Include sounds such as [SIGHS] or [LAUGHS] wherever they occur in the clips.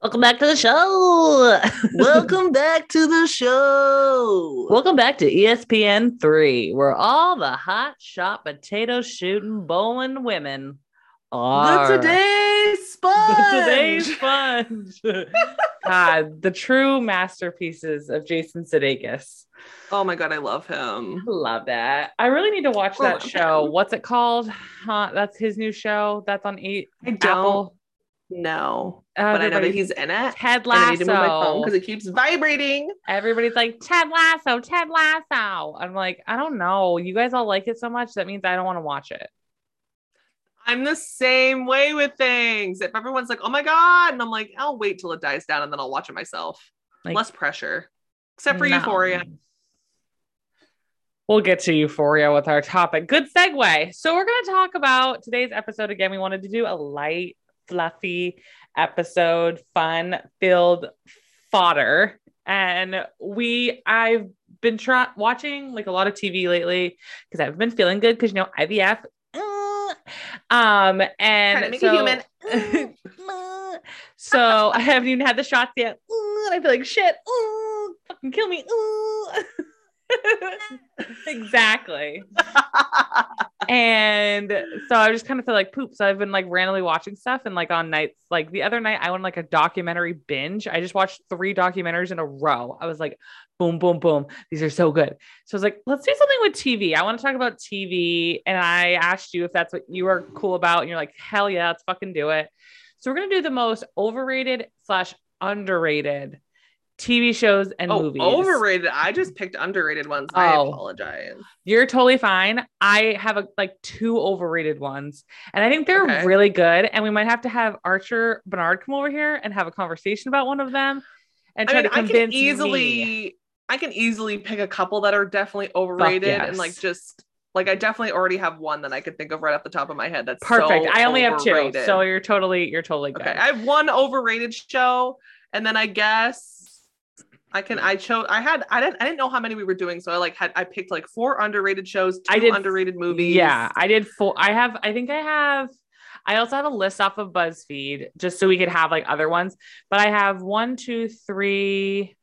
[LAUGHS] Welcome back to the show. Welcome back to the show. Welcome back to ESPN 3, where all the hot shot potato shooting bowling women are. [LAUGHS] the today sponge. Today's sponge. [LAUGHS] God, the true masterpieces of Jason Sudeikis. Oh my god, I love him. Love that. I really need to watch that show. him. What's it called? Huh, that's his new show. That's on eight. I don't Apple. Know, oh, but I know that he's in it. Ted And I need to move my phone Lasso. because it keeps vibrating. Everybody's like Ted Lasso, Ted Lasso. I'm like, I don't know. You guys all like it so much that means I don't want to watch it. I'm the same way with things. If everyone's like, "Oh my god," and I'm like, "I'll wait till it dies down and then I'll watch it myself." Like, Less pressure, except for no. Euphoria. We'll get to Euphoria with our topic. Good segue. So we're going to talk about today's episode again. We wanted to do a light, fluffy episode, fun filled fodder. And we, I've been trying watching like a lot of TV lately because I've been feeling good because you know IVF. uh, Um, and so, human. [LAUGHS] so I haven't even had the shots yet. Ooh, and I feel like shit. Ooh, fucking kill me. [LAUGHS] [LAUGHS] Exactly. And so I just kind of feel like poop. So I've been like randomly watching stuff and like on nights, like the other night, I went like a documentary binge. I just watched three documentaries in a row. I was like, boom, boom, boom. These are so good. So I was like, let's do something with TV. I want to talk about TV. And I asked you if that's what you are cool about. And you're like, hell yeah, let's fucking do it. So we're going to do the most overrated slash underrated TV shows and oh, movies. overrated. I just picked underrated ones. I Oh. apologize. You're totally fine. I have a, like two overrated ones, and I think they're Okay. really good. And we might have to have Archer Bernard come over here and have a conversation about one of them, and I try mean, to I convince can easily, me. I can easily pick a couple that are definitely overrated yes. and like just like I definitely already have one that I could think of right off the top of my head. That's Perfect. so I only have two, so you're totally you're totally good. okay. I have one overrated show, and then I guess I can. I chose. I had. I didn't. I didn't know how many we were doing, so I like had. I picked like four underrated shows, two I did- underrated movies. Yeah, I did four. I have. I think I have. I also have a list off of BuzzFeed just so we could have like other ones. But I have one, two, three,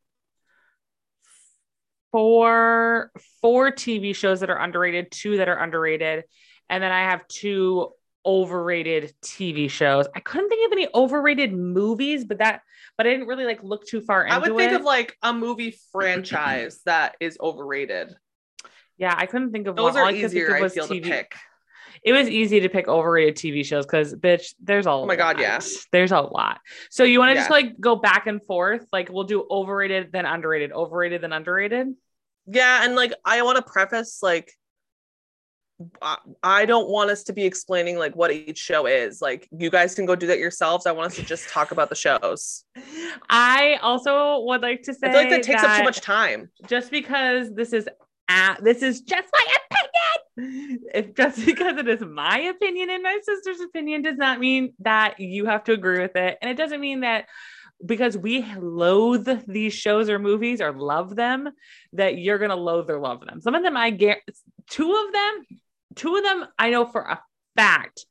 four, four TV shows that are underrated, two that are underrated, and then I have two overrated TV shows. I couldn't think of any overrated movies, but that, but I didn't really like look too far into it. I would think it. of like a movie franchise that is overrated. yeah, I couldn't think of Those one. Are I easier. I was feel to pick. it was easy to pick overrated TV shows because bitch, there's a oh my God, yeah. there's a lot. So you want to just like go back and forth, like we'll do overrated then underrated, overrated then underrated. Yeah, and like I want to preface like I- don't want us to be explaining like what each show is. Like you guys can go do that yourselves. I want us to just talk about the shows. I also would like to say I feel like that takes up too much time. just because this is at this is just my opinion. If just [LAUGHS] because it is my opinion and my sister's opinion does not mean that you have to agree with it. And it doesn't mean that because we loathe these shows or movies or love them, that you're gonna loathe or love them. Some of them I get two of them, two of them I know for a fact.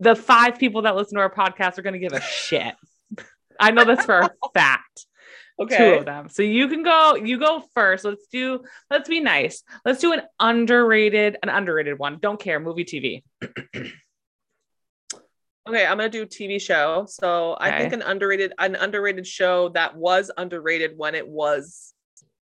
The five people that listen to our podcast are gonna give a [LAUGHS] shit. I know this for a fact Okay. two of them. So you can go, you go first. Let's do, let's be nice. Let's do an underrated, an underrated one. Don't care, movie TV. [CLEARS THROAT] Okay, I'm gonna do TV show. So I think an underrated, an underrated show that was underrated when it was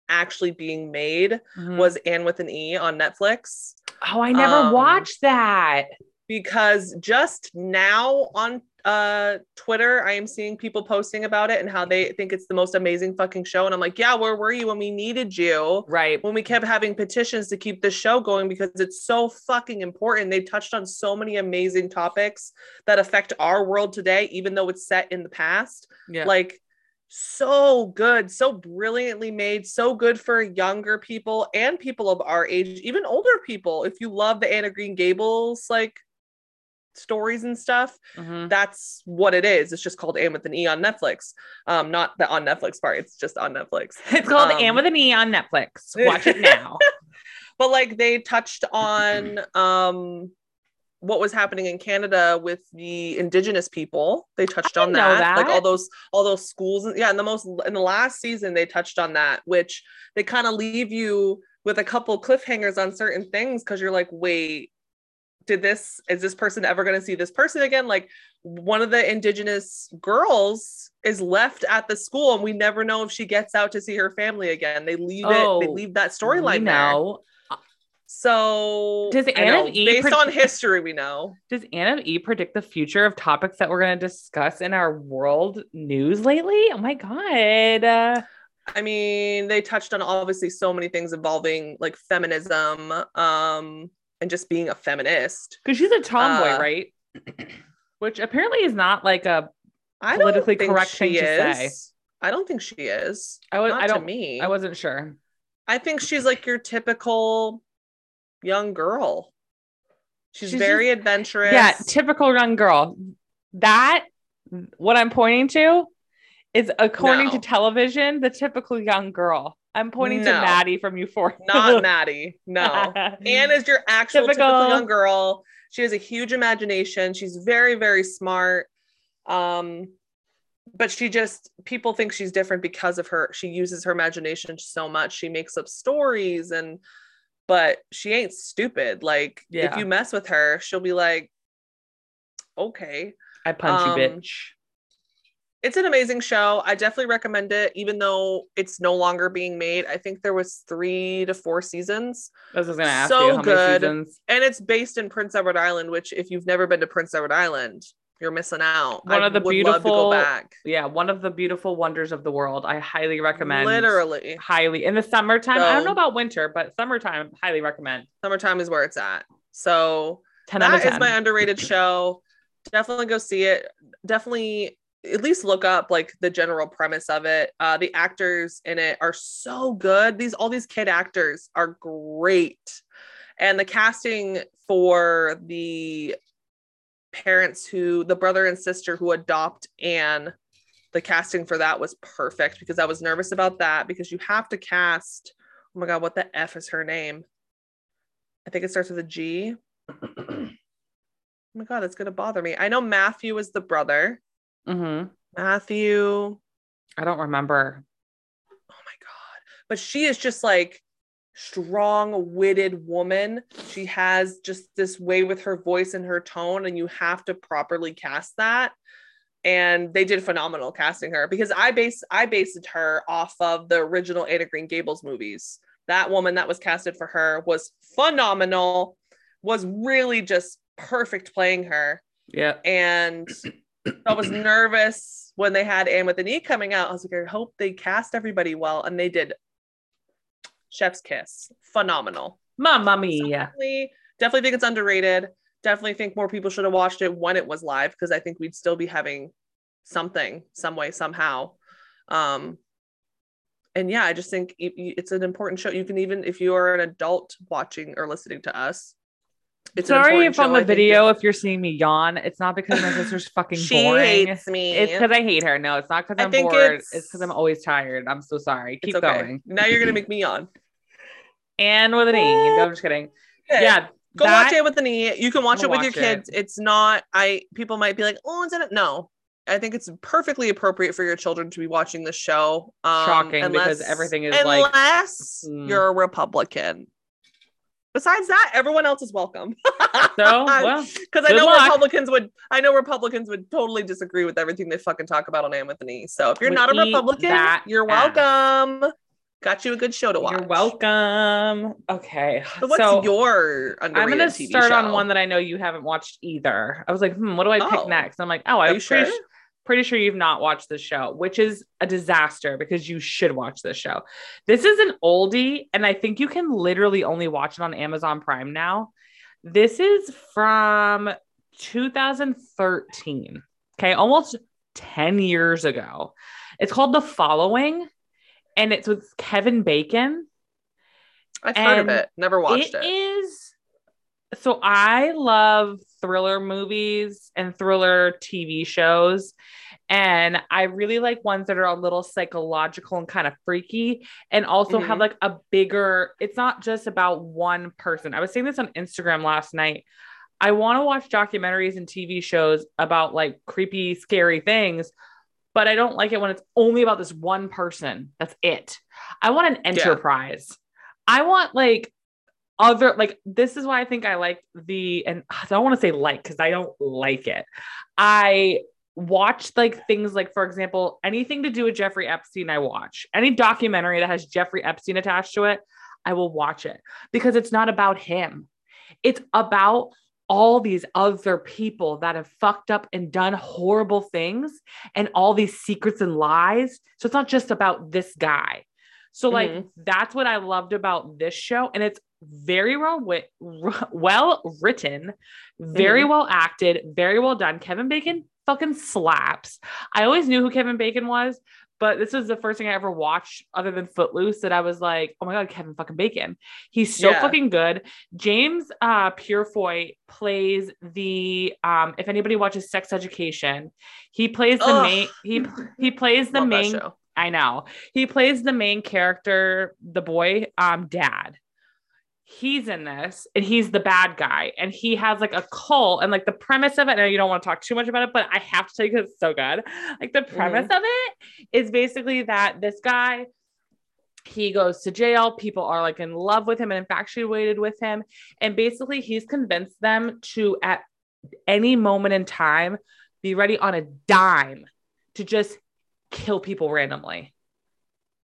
actually being made Mhm. was Anne with an E on Netflix. Oh, I never um, watched that. because just now on uh Twitter I am seeing people posting about it and how they think it's the most amazing fucking show and I'm like, "Yeah, where were you when we needed you?" Right. When we kept having petitions to keep this show going because it's so fucking important. They touched on so many amazing topics that affect our world today even though it's set in the past. Yeah. Like so good, so brilliantly made, so good for younger people and people of our age, even older people. If you love the Anne of Green Gables like stories and stuff, Mhm. that's what it is. It's just called Anne with an E on Netflix. Um, not the on Netflix part, it's just on Netflix. [LAUGHS] It's called Um, Anne with an E on Netflix. Watch it [LAUGHS] now. But like they touched on um what was happening in Canada with the indigenous people. They touched on didn't that. Like all those all those schools. Yeah, in the most in the last season they touched on that, which they kind of leave you with a couple cliffhangers on certain things because you're like, wait, did this is this person ever going to see this person again? Like one of the indigenous girls is left at the school and we never know if she gets out to see her family again. They leave it, they Oh, leave that storyline there. So Does Anne know, of Eve based on history, we know. [LAUGHS] Does Anna E predict the future of topics that we're going to discuss in our world news lately? Oh my god. Uh, I mean, they touched on obviously so many things involving like feminism, um, and just being a feminist. Because she's a tomboy, Uh, right? [CLEARS THROAT] Which apparently is not like a Politically correct thing to say. I don't think she is. I was. Not I don't. me. I wasn't sure. I think she's like your typical young girl. She's, She's very adventurous. Yeah, typical young girl. That what I'm pointing to is according to television, the typical young girl. I'm pointing to Maddie from Euphoria. Not [LAUGHS] Maddie. No. [LAUGHS] Anne is your actual typical. Typical. young girl. She has a huge imagination. She's very, very smart. Um, but she just people think she's different because of her. She uses her imagination so much. She makes up stories and but she ain't stupid. Like if you mess with her, she'll be like, okay. I punch Um, you, bitch. It's an amazing show. I definitely recommend it, even though it's no longer being made. I think there was three to four seasons. I was gonna ask so you how good. many seasons. and it's based in Prince Edward Island, which if you've never been to Prince Edward Island, you're missing out. One I of the would love to beautiful- go back. Yeah, one of the beautiful wonders of the world. I highly recommend. Literally, highly in the summertime. I don't know about winter, but summertime, highly recommend. summertime is where it's at. So Ten out of ten. is my underrated show. Definitely go see it. Definitely at least look up like the general premise of it. Uh, the actors in it are so good. These all these kid actors are great, and the casting for the parents who the brother and sister who adopt Anne. The casting for that was perfect because I was nervous about that because you have to cast. Oh my god, what the f is her name? I think it starts with a G. [CLEARS THROAT] oh my god, that's gonna bother me. I know Matthew is the brother. Mhm. Matthew. I don't remember. Oh my god. But she is just like strong-witted woman. She has just this way with her voice and her tone, and you have to properly cast that. And they did phenomenal casting her because I base I based her off of the original Anne of Green Gables movies. That woman that was casted for her was phenomenal, was really just perfect playing her. Yeah. and I was [CLEARS THROAT] nervous when they had Anne with an E coming out. I was like, I hope they cast everybody well, and they did. Chef's kiss, phenomenal. Mamma mia. definitely, definitely think it's underrated. Definitely think more people should have watched it when it was live because I think we'd still be having something, some way, somehow. Um, and yeah, I just think it's an important show. You can even, if you are an adult watching or listening to us, it's Sorry if on show. the I think video if you're seeing me yawn. It's not because my sister's fucking she boring. hates me. It's because I hate her. No, it's not because I'm bored. it's- because I'm always tired. I'm so sorry. It's Keep okay. going. Now you're gonna make me yawn. [LAUGHS] And with an E. No, I'm just kidding. Okay. Yeah. Go that- watch it with an E. You can watch it with gonna your watch kids. It's not. I people might be like, oh, it's in it. No, I think it's perfectly appropriate for your children to be watching this show. Um, Shocking, because everything is, like- unless Mm. you're a Republican. Besides that, everyone else is welcome. So, [LAUGHS] well, because I know luck. Republicans would, I know Republicans would totally disagree with everything they fucking talk about on Anthony. So if you're Would not a Republican, you're ass. Got you a good show to watch. you're welcome. Okay. So what's your I'm gonna TV start on one that I know you haven't watched either. I was like, hmm, what do I pick Oh. next? I'm like, oh, I'm pretty, sure? pretty sure you've not watched this show, which is a disaster because you should watch this show. This is an oldie, and I think you can literally only watch it on Amazon Prime now. This is from 2013. Okay, almost 10 years ago. It's called The Following, and it's with Kevin Bacon. I've heard of it. Never watched It it. is so I love thriller movies and thriller TV shows. And I really like ones that are a little psychological and kind of freaky and also have Mhm. like a bigger, it's not just about one person. I was saying this on Instagram last night. I want to watch documentaries and TV shows about like creepy, scary things, but I don't like it when it's only about this one person. That's it. I want an enterprise. I want like other like this is why I think I like the and I don't want to say like because I don't like it. I watch like things like for example anything to do with Jeffrey Epstein I watch. Any documentary that has Jeffrey Epstein attached to it, I will watch it because it's not about him. It's about all these other people that have fucked up and done horrible things and all these secrets and lies. So it's not just about this guy. So like Mhm. that's what I loved about this show and it's very well wit- well written, very well acted, very well done. Kevin Bacon fucking slaps. I always knew who Kevin Bacon was, but this was the first thing I ever watched other than Footloose that I was like, "Oh my god, Kevin fucking Bacon. He's so Yeah. fucking good." James uh Purefoy plays the um if anybody watches Sex Education, he plays the Ugh. main he [LAUGHS] he plays the main. I know. He plays the main character, the boy, um, dad. He's in this and he's the bad guy. And he has like a cult and like the premise of it. I know you don't want to talk too much about it, but I have to tell you because it's so good. Like the premise mm-hmm. of it is basically that this guy he goes to jail. People are like in love with him and infatuated with him. And basically, he's convinced them to, at any moment in time, be ready on a dime to just kill people randomly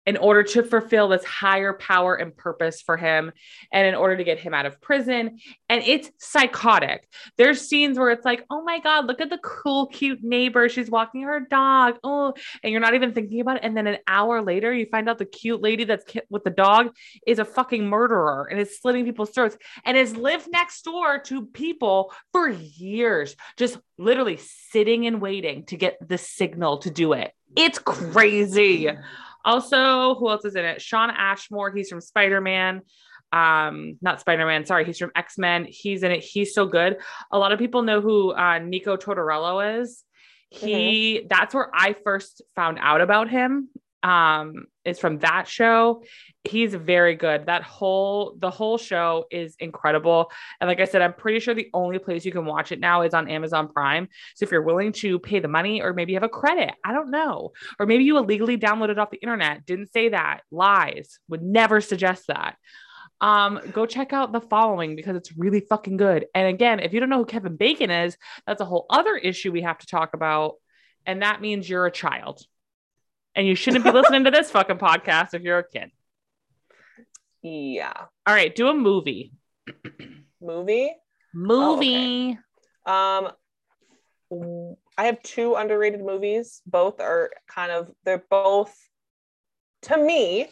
in order to fulfill this higher power and purpose for him and in order to get him out of prison. And it's psychotic. There's scenes where it's like oh my god look at the cool cute neighbor. She's walking her dog. Oh and you're not even thinking about it. And then an hour later you find out the cute lady that's with the dog is a fucking murderer and is slitting people's throats and has lived next door to people for years just literally sitting and waiting to get the signal to do it. It's crazy also, who else is in it? Shawn Ashmore. He's from Spider Man. Um, not Spider Man. Sorry, he's from X Men. He's in it. He's so good. A lot of people know who uh, Nico Tortorella is. He. That's where I first found out about him. Um, is from that show. He's very good. That whole the whole show is incredible. And like I said, I'm pretty sure the only place you can watch it now is on Amazon Prime. So if you're willing to pay the money, or maybe you have a credit, I don't know or maybe you illegally downloaded off the internet didn't say that lies would never suggest that um go check out the following because it's really fucking good and again if you don't know who kevin bacon is that's a whole other issue we have to talk about and that means you're a child and you shouldn't be listening to this fucking podcast if you're a kid Yeah. all right do a movie Movie. movie Um, I have two underrated movies. Both are kind of they're both to me.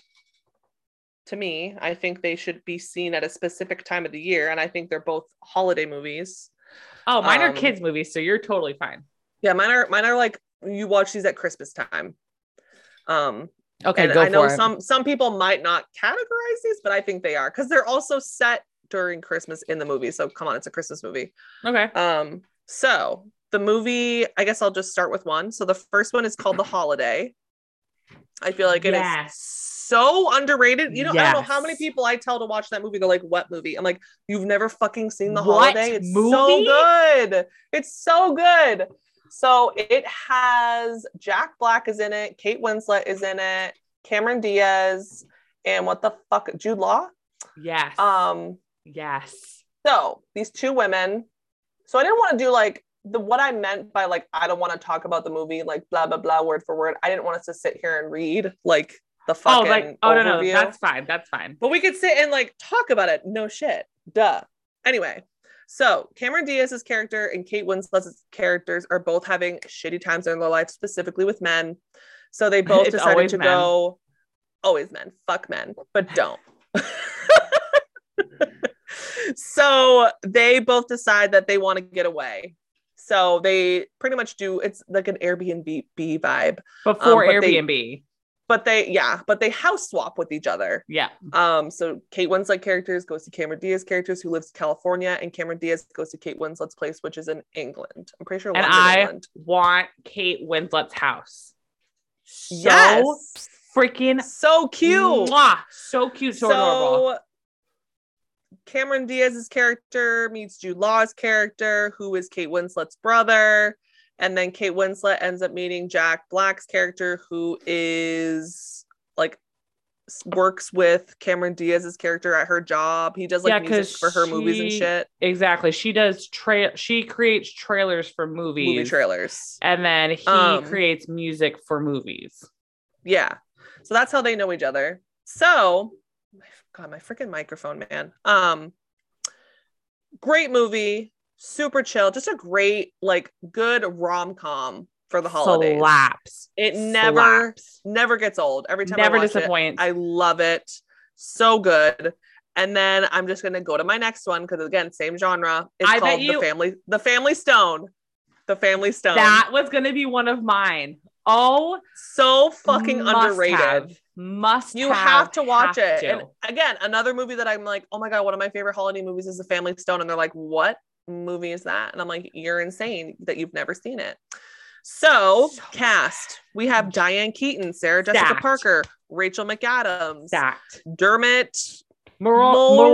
To me, I think they should be seen at a specific time of the year, and I think they're both holiday movies. oh mine are Um, kids movies so you're totally fine Yeah, mine are mine are like you watch these at Christmas time. Um, okay go I know it some some people might not categorize these, but I think they are because they're also set during Christmas in the movie. So come on, it's a Christmas movie. okay Um, so the movie, I guess I'll just start with one. So the first one is called The Holiday. I feel like it is yes so underrated. You know, I don't know how many people I tell to watch that movie. They're like, "What movie?" I'm like, "You've never fucking seen The What Holiday? It's movie? so good. It's so good." So it has Jack Black is in it, Kate Winslet is in it, Cameron Diaz, and what the fuck, Jude Law. yes Um, yes so these two women. So I didn't want to do like the what I meant by like I don't want to talk about the movie like blah blah blah word for word. I didn't want us to sit here and read like the oh fucking like oh no no that's fine that's fine but we could sit and like talk about it. No shit. Duh. Anyway, so Cameron Diaz's character and Kate Winslet's characters are both having shitty times in their life, specifically with men. So they [LAUGHS] both It's decided to men. go. Always men. Fuck men, but [LAUGHS] don't. [LAUGHS] so they both decide that they want to get away. So they pretty much do. It's like an Airbnb vibe, before um, but they- Airbnb. But they yeah, but they house swap with each other. yeah. Um, so Kate Winslet characters goes to Cameron Diaz characters who lives in California, and Cameron Diaz goes to Kate Winslet's place, which is in England. I'm pretty sure. And I England. want Kate Winslet's house. So yes, freaking so cute. mwah, so cute, so, adorable. Cameron Diaz's character meets Jude Law's character, who is Kate Winslet's brother. And then Kate Winslet ends up meeting Jack Black's character, who is like works with Cameron Diaz's character at her job. He does like Yeah, music for her movies and shit, Exactly. She does tra- she creates trailers for movies. movie trailers. And then he Um, creates music for movies. Yeah. So that's how they know each other. So, God, my freaking microphone, man. Um, great movie, super chill, just a great, like, good rom com for the holidays. Slaps. It never, Slaps. never gets old. Every time Never I watch disappoints. it, I love it. So good. And then I'm just gonna go to my next one because again, same genre. It's I bet called you- the family, the Family Stone. The Family Stone. that was going to be one of mine. Oh, so fucking must underrated. have. Must You have to watch have it. to. And again, another movie that I'm like, oh my god, one of my favorite holiday movies is The Family Stone, and they're like, what movie is that? And I'm like, you're insane that you've never seen it. So, So cast we have Diane Keaton, Sarah Jessica Stacked. Parker, Rachel McAdams, Stacked. Dermot Moro-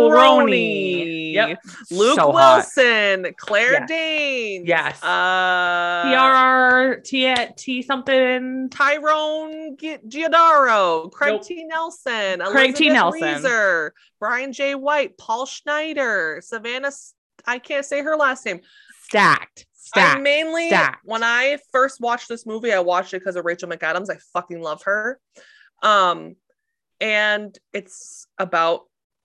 Mulroney, Yep. Luke So hot. Wilson, Claire Yes. Danes, Yes. uh, TRR T T something. Tyrone Giordano, Craig Nope. T. Nelson, Craig T. Elizabeth Nelson. Reeser, Brian J. White, Paul Schneider, Savannah. S- I can't say her last name. Stacked. I mainly, stacked. when I first watched this movie, I watched it because of Rachel McAdams. I fucking love her. Um, and it's about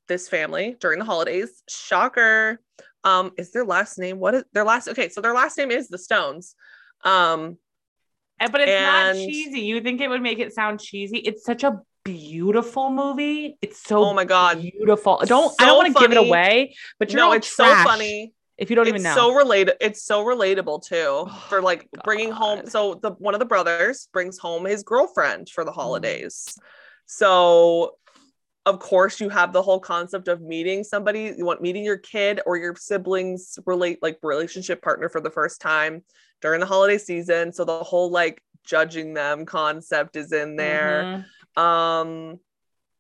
this family during the holidays. Shocker. Um, is their last name? What is their last? Okay, so their last name is the Stones. Um, But it's not cheesy. You think it would make it sound cheesy? It's such a beautiful movie. It's so oh my god, beautiful. Don't I don't want to give it away, but you're no, it's trash so funny. if you don't it's even know. so related. It's so relatable too [SIGHS] for like bringing home. So the one of the brothers brings home his girlfriend for the Mm. holidays. So of course you have the whole concept of meeting somebody. You want meeting your kid or your siblings relate like relationship partner for the first time during the holiday season. So the whole like judging them concept is in there Mhm. Um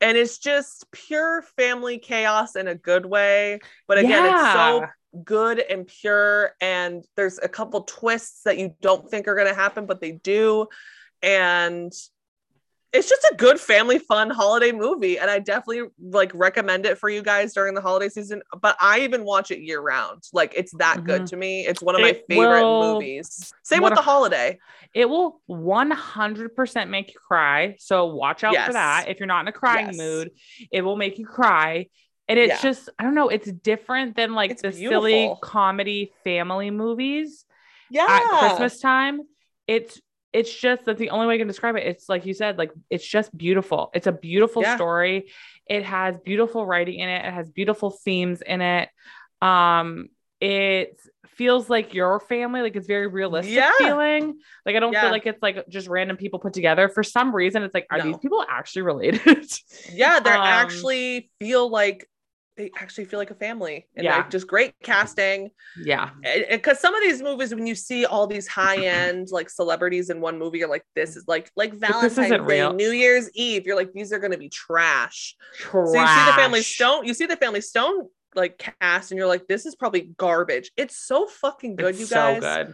and it's just pure family chaos in a good way but again it's so good and pure and there's a couple twists that you don't think are going to happen but they do. And it's just a good family fun holiday movie and i definitely like recommend it for you guys during the holiday season but i even watch it year round like it's that good Mhm. to me it's one of my favorite will- movies same what with the holiday It will 100% make you cry. So watch out Yes. for that. If you're not in a crying Yes. mood, it will make you cry. And it's Yeah. just, I don't know, it's different than like It's the silly comedy family movies yeah at Christmas time. It's it's just that's the only way I can describe it. It's like you said, like it's just beautiful. It's a beautiful Yeah. story. It has beautiful writing in it. It has beautiful themes in it. Um, it feels like your family, like it's very realistic Yeah. feeling. Like I don't Yeah. feel like it's like just random people put together. For some reason, it's like, are No. these people actually related? yeah they [LAUGHS] Um, actually feel like they actually feel like a family and Yeah. like just great casting yeah. because some of these movies when you see all these high-end like celebrities in one movie you're like this is like like valentine's day real. new year's eve you're like these are going to be trash Trash. so you see the family stone you see the family stone like cast and you're like this is probably garbage it's so fucking good It's you so guys good.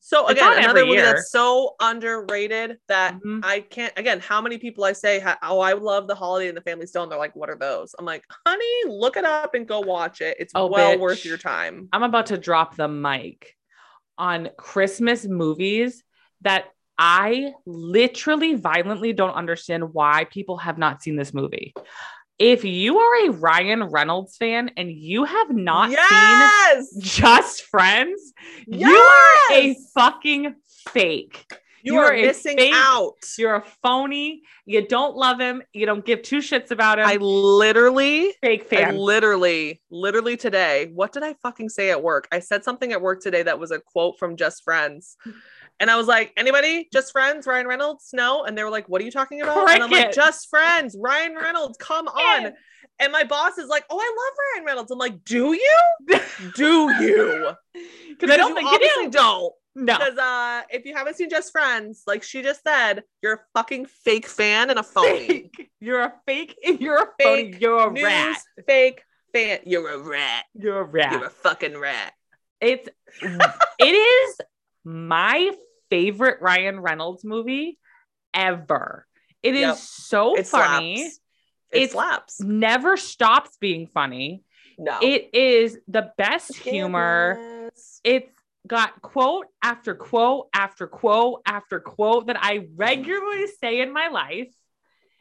So again another movie year. that's so underrated that Mhm. I can't again how many people I say oh I love the holiday and the family stone they're like what are those I'm like honey look it up and go watch it it's Oh, well bitch. worth your time I'm about to drop the mic on Christmas movies that I literally violently don't understand why people have not seen this movie. If you are a Ryan Reynolds fan and you have not yes seen Just Friends, you are a fucking fake. you, you are, are missing fake- out You're a phony. You don't love him. You don't give two shits about him. I literally fake I literally literally today what did I fucking say at work I said something at work today that was a quote from Just Friends and I was like anybody Just Friends Ryan Reynolds no and they were like what are you talking about and I'm like Just Friends Ryan Reynolds come on and my boss is like oh I love Ryan Reynolds I'm like do you [LAUGHS] do you Because I don't think you do. don't No. because uh if you haven't seen Just Friends like she just said you're a fucking fake fan and a phony [LAUGHS] Fake. You're a fake. [LAUGHS] You're a phony. Fake You're a news rat. fake fan. You're a rat. You're a rat. You're a fucking rat. It's it is my favorite Ryan Reynolds movie ever. It is Yep. so It funny. slaps. It It's- slaps. Never stops being funny. No. It is the best humor. It's got quote after quote after quote after quote that I regularly say in my life.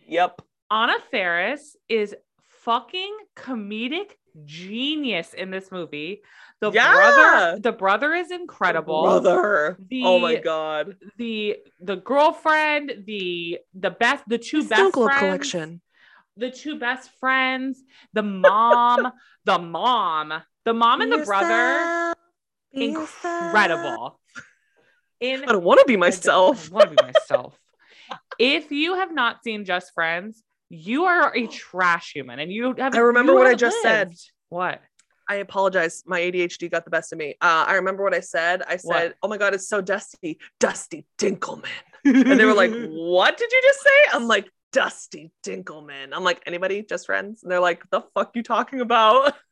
Yep. Anna Faris is fucking comedic genius in this movie. The Yeah. brother, the brother is incredible. Brother. oh my god. The the girlfriend, the the best, the two best friends, collection. the two best friends, the mom, [LAUGHS] the mom, the mom and the brother, incredible. In I don't want to be myself. I want to be myself. if you have not seen Just Friends, you are a trash human, and you have. I remember what I just said. What? I apologize. My ADHD got the best of me. Uh, I remember what I said. I What? said, "Oh my god, it's so dusty, Dusty Dinkelman," [LAUGHS] and they were like, "What did you just say?" I'm like, "Dusty Dinkelman." I'm like, "Anybody? Just friends?" And they're like, "The fuck you talking about?" [LAUGHS]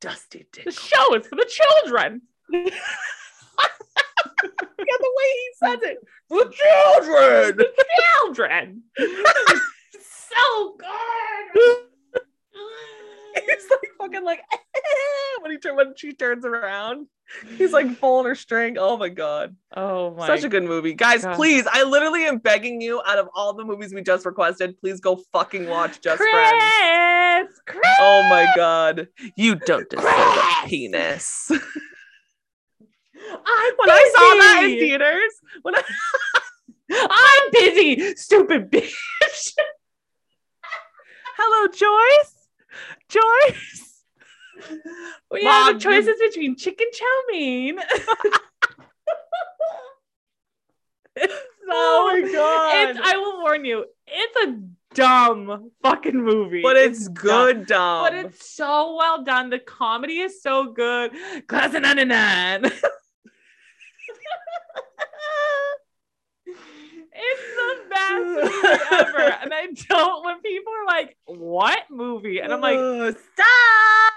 Dusty "The show is for the children." [LAUGHS] yeah, the way he says it, [LAUGHS] the children. The children. [LAUGHS] so good. [LAUGHS] He's like fucking like when he turn when she turns around. He's like pulling her string. Oh my god. oh my! Such a good movie. Guys, God. please, I literally am begging you out of all the movies we just requested, please go fucking watch Just Chris, Friends. Chris. Oh my god. You don't deserve a penis. I'm when I saw that in theaters, when I [LAUGHS] I'm busy, stupid bitch. [LAUGHS] Hello, Joyce. Joyce. We have Mom, the choices between chicken chow mein. [LAUGHS] so, Oh my god. It's, I will warn you, it's a dumb fucking movie. but it's dumb. good dumb. But it's so well done. The comedy is so good. Class of 99. It's the best movie ever. And I don't, when people are like, what movie? And I'm like, stop.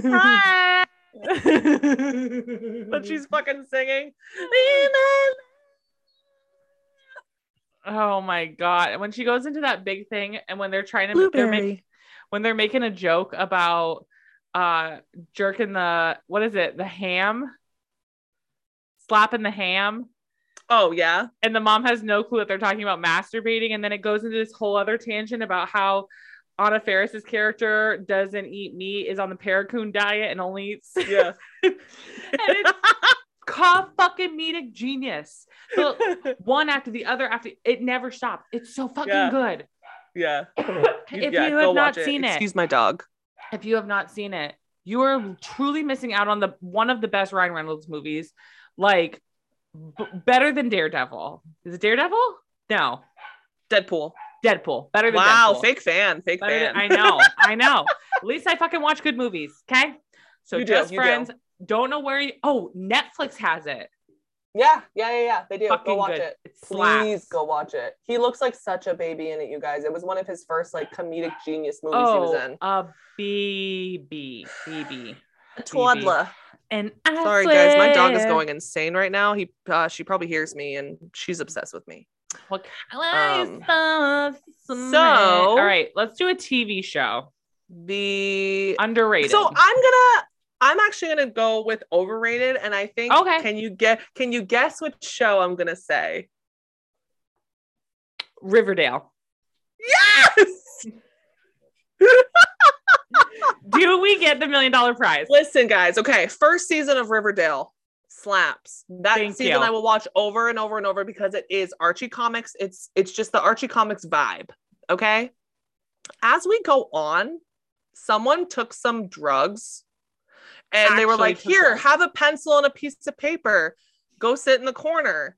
Stop. [LAUGHS] But she's fucking singing. oh my god when she goes into that big thing and when they're trying to they're make, when they're making a joke about uh jerking the what is it the ham slapping the ham Oh yeah. and the mom has no clue that they're talking about masturbating and then it goes into this whole other tangent about how Anna Faris's character doesn't eat meat is on the Paracoon diet and only eats [LAUGHS] Yeah. [LAUGHS] and it's co- fucking comedic genius so [LAUGHS] one after the other after it never stopped. it's so fucking Yeah. good yeah. [COUGHS] if yeah, you have not watch seen it Excuse my dog. if you have not seen it, you are truly missing out on the one of the best Ryan Reynolds movies, like b- better than Daredevil. Is it Daredevil? No, Deadpool. Deadpool. Better than Wow, Deadpool. fake fan, fake Better fan. than- I know, [LAUGHS] I know. At least I fucking watch good movies. Okay, so You just do. friends. Don't know where you. Oh, Netflix has it. Yeah, yeah, yeah, yeah. They do. Fucking go watch good. it. It. Please go watch it. He looks like such a baby in it, you guys. It was one of his first like comedic genius movies he was Oh, in. a baby, baby. A toddler. And Sorry, guys, my dog is going insane right now. He, uh, she probably hears me, and she's obsessed with me. What kind Um, so- all right, let's do a TV show. The Underrated. so I'm gonna, I'm actually gonna go with overrated, and I think. Okay. Can you get? Can you guess which show I'm gonna say? Riverdale. Yes. [LAUGHS] Do we get the million dollar prize? Listen, guys. Okay, first season of Riverdale slaps. That Thank season you. I will watch over and over and over because it is Archie comics. It's it's just the Archie comics vibe. Okay. As we go on, someone took some drugs, and they were like, "Here, drugs. have a pencil and a piece of paper. Go sit in the corner."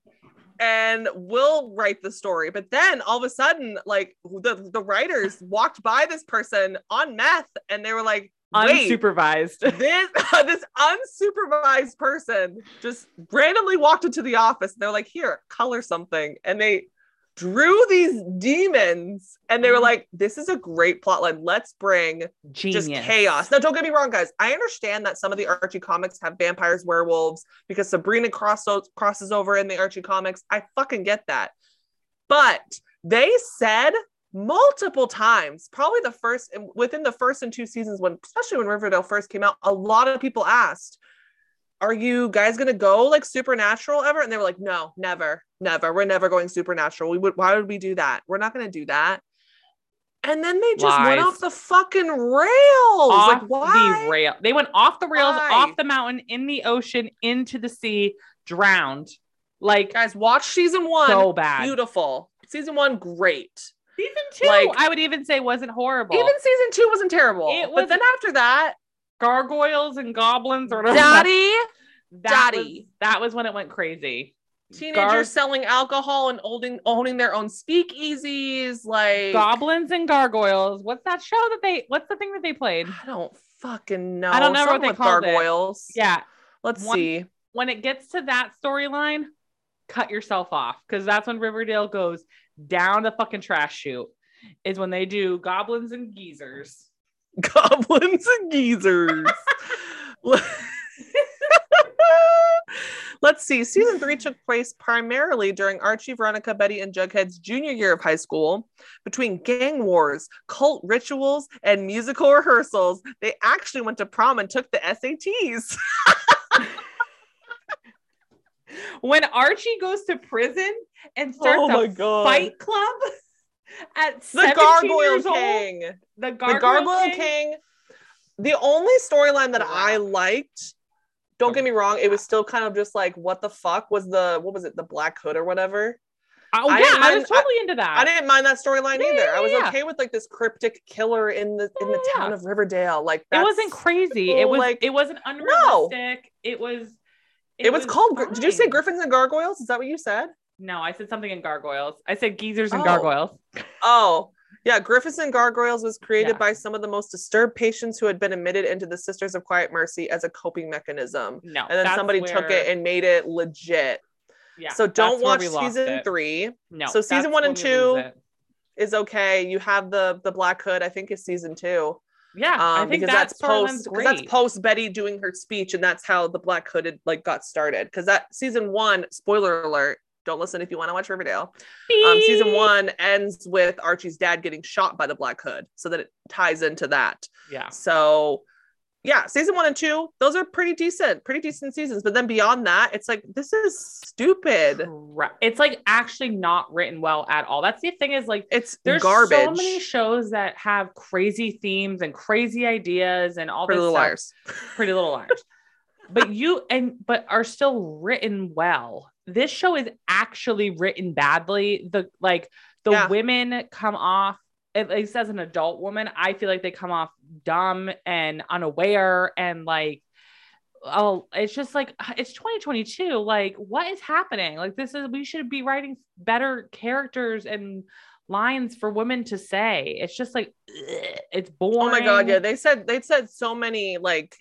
And we'll write the story. But then all of a sudden, like the, the writers [LAUGHS] walked by this person on meth and they were like, Unsupervised. [LAUGHS] this [LAUGHS] this unsupervised person just randomly walked into the office and they're like here color something and they drew these demons and they were Mhm. like, this is a great plotline. Let's bring Genius. just chaos. Now, don't get me wrong, guys. I understand that some of the Archie comics have vampires, werewolves, because Sabrina cross- crosses over in the Archie comics. I fucking get that. But they said multiple times, probably the first within the first and two seasons, when especially when Riverdale first came out, a lot of people asked, Are you guys gonna go like supernatural ever? And they were like, No, never, never. We're never going supernatural. We would why would we do that? We're not gonna do that. And then they just went off the fucking rails. off like why? the rail. They went off the rails, Why? off the mountain, in the ocean, into the sea, drowned. Like Guys, watch season one. so bad. Beautiful. Season one, great. Season two, Like- I would even say wasn't horrible. Even season two wasn't terrible. It but then after that, gargoyles and goblins or whatever. Daddy, that Daddy. Was, that was when it went crazy. teenagers Gar- selling alcohol and owning owning their own speakeasies. Like Goblins and gargoyles. What's that show that they? What's the thing that they played? I don't fucking know. I don't know what they called it. gargoyles. Yeah, Let's One- see. when it gets to that storyline, cut yourself off because that's when Riverdale goes down the fucking trash chute. Is when they do goblins and geezers. [LAUGHS] Goblins and geezers. [LAUGHS] [LAUGHS] Let's see. Season three took place primarily during Archie, Veronica, Betty, and Jughead's junior year of high school. Between gang wars, cult rituals, and musical rehearsals, they actually went to prom and took the SATs. When Archie goes to prison and starts Oh a God. fight club at The Gargoyle years old, King. the The Gargoyle, Gargoyle King. King. The only storyline that I liked, don't get me wrong, it was still kind of just like, what the fuck was the, what was it, the Black Hood or whatever? Oh I yeah, didn't I was mind- totally into that. I didn't mind that storyline Yeah, either. yeah, I was yeah. okay with like this cryptic killer in the in the town of Riverdale. Like it wasn't crazy. It was like- it wasn't unrealistic. It was. It, was, called. Gr- Did you say. Griffins and Gargoyles? Is that what you said? No, I said something in gargoyles. I said geezers and Oh. gargoyles. Oh, yeah. Griffins and Gargoyles was created Yeah. by some of the most disturbed patients who had been admitted into the Sisters of Quiet Mercy as a coping mechanism. No, And then that's somebody took it and made it legit. Yeah, so don't watch season it. three. No, So season one and two, is okay. You have the the Black Hood. I think is season two. Yeah, I um, think because that that's post because that's post Betty doing her speech, and that's how the Black Hooded like got started. Because that season one, spoiler alert, don't listen if you want to watch Riverdale. Um, season one ends with Archie's dad getting shot by the Black Hood, so that it ties into that. Yeah, So, yeah, season one and two, those are pretty decent, pretty decent seasons. But then beyond that, it's like this is stupid. Right. It's like actually not written well at all. That's the thing is like It's there's garbage. so many shows that have crazy themes and crazy ideas and all Pretty this Little stuff. Liars. Pretty Little Liars. [LAUGHS] but you and but are still written well. This show is actually written badly. The like the Yeah. women come off at least as an adult woman, I feel like they come off dumb and unaware and like oh it's just like [SIGHS] it's 2022 like what is happening like this is we should be writing better characters and lines for women to say it's just like ugh, it's boring Oh my god, yeah. They said they said so many like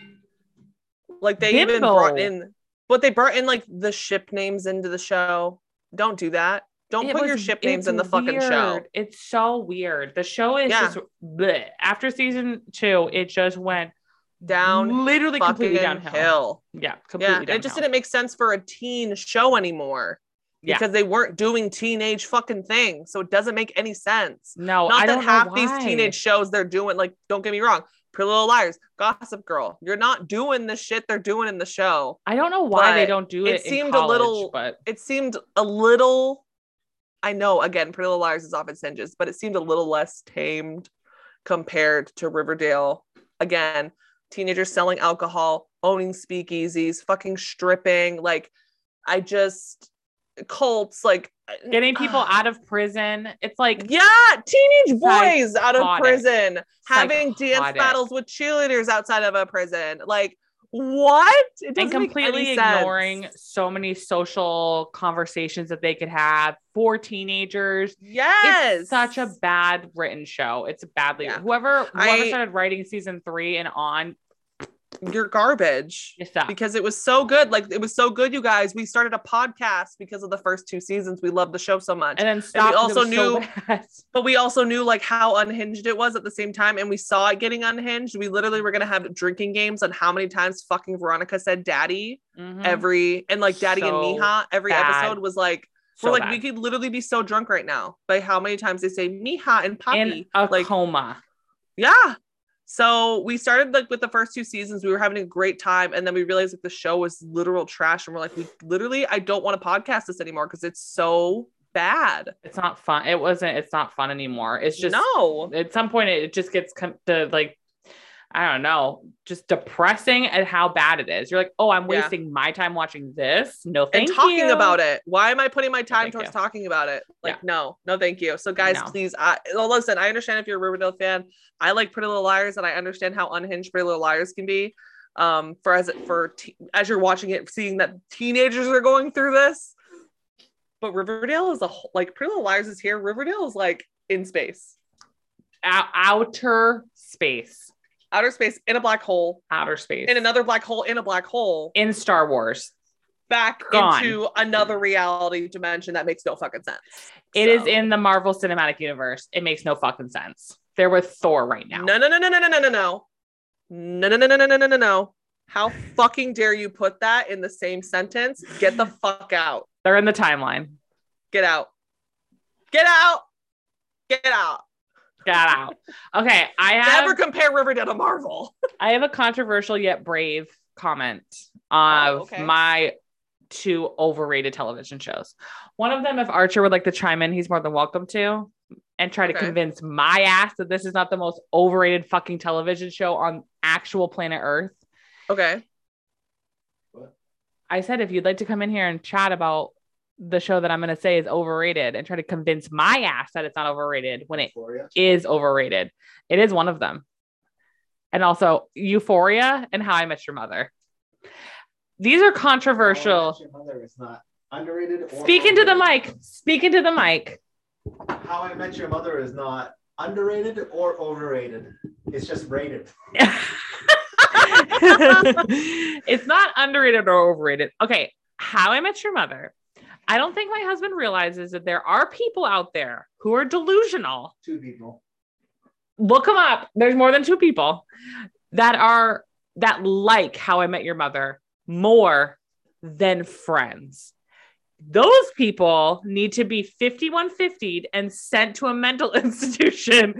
like they even brought in but they brought in like the ship names into the show. Don't do that. Don't It put your ship names in the fucking show. It's so weird. The show is Yeah. just bleh. after season two, it just went Down literally completely downhill. hill. Yeah, completely Yeah, and it just didn't make sense for a teen show anymore Yeah. because they weren't doing teenage fucking things. So it doesn't make any sense. No, Not I that don't half know these teenage shows they're doing, like, don't get me wrong, Pretty Little Liars, Gossip Girl. You're not doing the shit they're doing in the show. I don't know why they don't do it it. seemed a little- but It seemed a little, I know, again, Pretty Little Liars is off its hinges, but it seemed a little less tamed compared to Riverdale. Again, teenagers selling alcohol, owning speakeasies, fucking stripping. Like, I just, cults, like, getting people ah. out of prison. It's like Yeah, teenage boys out of prison having dance battles with cheerleaders outside of a prison. Like, what? It and completely sense. ignoring so many social conversations that they could have for teenagers. Yes, It's such a bad written show. It's badly Yeah. whoever whoever I- started writing season three and on you're garbage because it was so good. Like it was so good, you guys. We started a podcast because of the first two seasons. We loved the show so much. and then stop. also also knew- knew. [LAUGHS] but we also knew like how unhinged it was at the same time and we saw it getting unhinged we literally were going to have drinking games on how many times fucking veronica said daddy every and like daddy and Mm-hmm. Mija every bad. episode was like we're like we could literally be so drunk right now by how many times they say mija and papi in a like coma. yeah so we started like with the first two seasons we were having a great time and then we realized like the show was literal trash and we're like we literally i don't want to podcast this anymore because it's so bad It's not fun. It wasn't. It's not fun anymore. It's just no at some point it just gets com- to like I don't know, just depressing at how bad it is. You're like, oh, I'm Yeah. wasting my time watching this. No, thank you. and talking you. about it. Why am I putting my time thank towards you. talking about it? Like, Yeah. no, no, thank you. So, guys, No. please, I well, listen. I understand if you're a Riverdale fan. I like Pretty Little Liars, and I understand how unhinged Pretty Little Liars can be. Um, for as for te- as you're watching it, seeing that teenagers are going through this. But Riverdale is a whole, like Pretty Little Liars is here. Riverdale is like in space, Ou- outer space, outer space, in a black hole, outer space, in another black hole, in a black hole, in Star Wars. back Gone. into another reality dimension that makes no fucking sense. It is So- in the Marvel Cinematic Universe. It makes no fucking sense. They're with Thor right now. No, no, no, no, no, no, no, no, no. No, no, no, no, no, no, no, no, no. How fucking dare you put that in the same sentence? Get the fuck out. They're in the timeline. Get out. Get out. Get out. Get out. Okay, I have Never compare Riverdale to Marvel. [LAUGHS] I have a controversial yet brave comment oh, of Oh, okay. my two overrated television shows. One of them, if Archer would like to chime in, he's more than welcome to, and try to convince my ass that this is not the most overrated fucking television show on actual planet Earth. Okay. I said if you'd like to come in here and chat about the show that I'm going to say is overrated and try to convince my ass that it's not overrated when it Euphoria. is overrated. It is one of them. And also Euphoria and How I Met Your Mother. These are controversial. Mother is not underrated. Speak into the mic. Speak into the mic. How I Met Your Mother is not underrated or overrated. It's just rated. [LAUGHS] it's not underrated or overrated. Okay. How I Met Your Mother. I don't think my husband realizes that there are people out there who are delusional Two people. look them up. There's more than two people that are that like How I Met Your Mother more than Friends. Those people need to be 5150'd and sent to a mental [LAUGHS] institution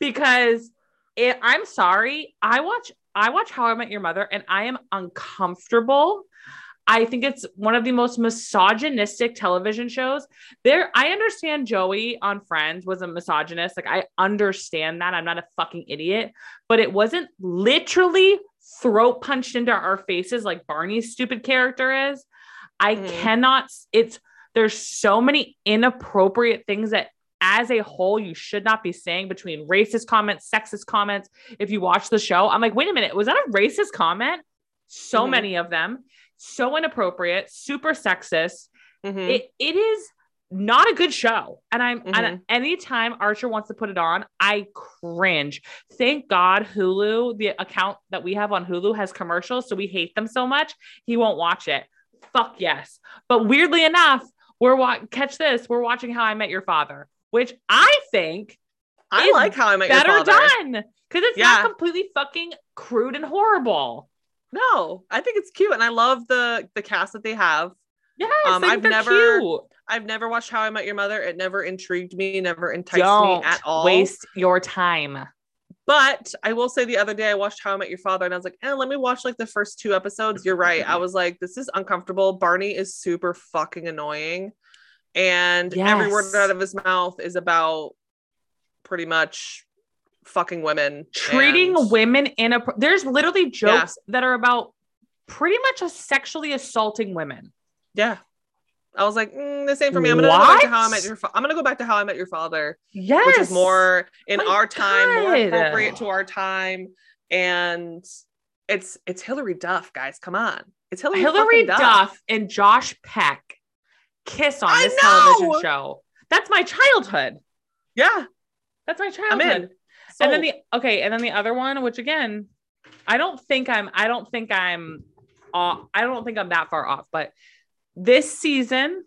because it, I'm sorry, I watch I watch How I Met Your Mother and I am uncomfortable. I think it's one of the most misogynistic television shows. There, I understand Joey on Friends was a misogynist. Like, I understand that. I'm not a fucking idiot, but it wasn't literally throat punched into our faces like Barney's stupid character is. I Mhm. cannot, it's there's so many inappropriate things that as a whole you should not be saying between racist comments, sexist comments. If you watch the show, I'm like, wait a minute, was that a racist comment? So Mhm. many of them, so inappropriate, super sexist Mhm. it, it is not a good show and i'm and Mhm. anytime archer wants to put it on i cringe thank god hulu the account that we have on hulu has commercials so we hate them so much he won't watch it fuck yes but weirdly enough we're wa- catch this we're watching how i met your father which i think I like how I met your Father. better done because it's Yeah. not completely fucking crude and horrible No, I think it's cute, and I love the the cast that they have. yes Um, I've never cute. I've never watched How I Met Your Mother. It never intrigued me, never enticed don't me at all. waste your time But I will say the other day I watched How I Met Your Father and I was like, eh, let me watch like the first two episodes. You're right. I [LAUGHS] was like, this is uncomfortable. Barney is super fucking annoying. And every word out of his mouth is about pretty much fucking women. treating and- women in a there's literally jokes that are about pretty much a sexually assaulting women Yeah. I was like, mm, this ain't for me. I'm gonna go back to how I met your. Fa- I'm gonna go back to how I met your father, yes which is more in My our time, more appropriate to our time, and it's it's Hilary Duff, guys. Come on, it's Hilary. hilary fucking duff. and josh peck kiss on I this television show that's my childhood Yeah, that's my childhood in. and then the okay and then the other one which again I don't think I'm I don't think I'm off, I don't think I'm that far off, but this season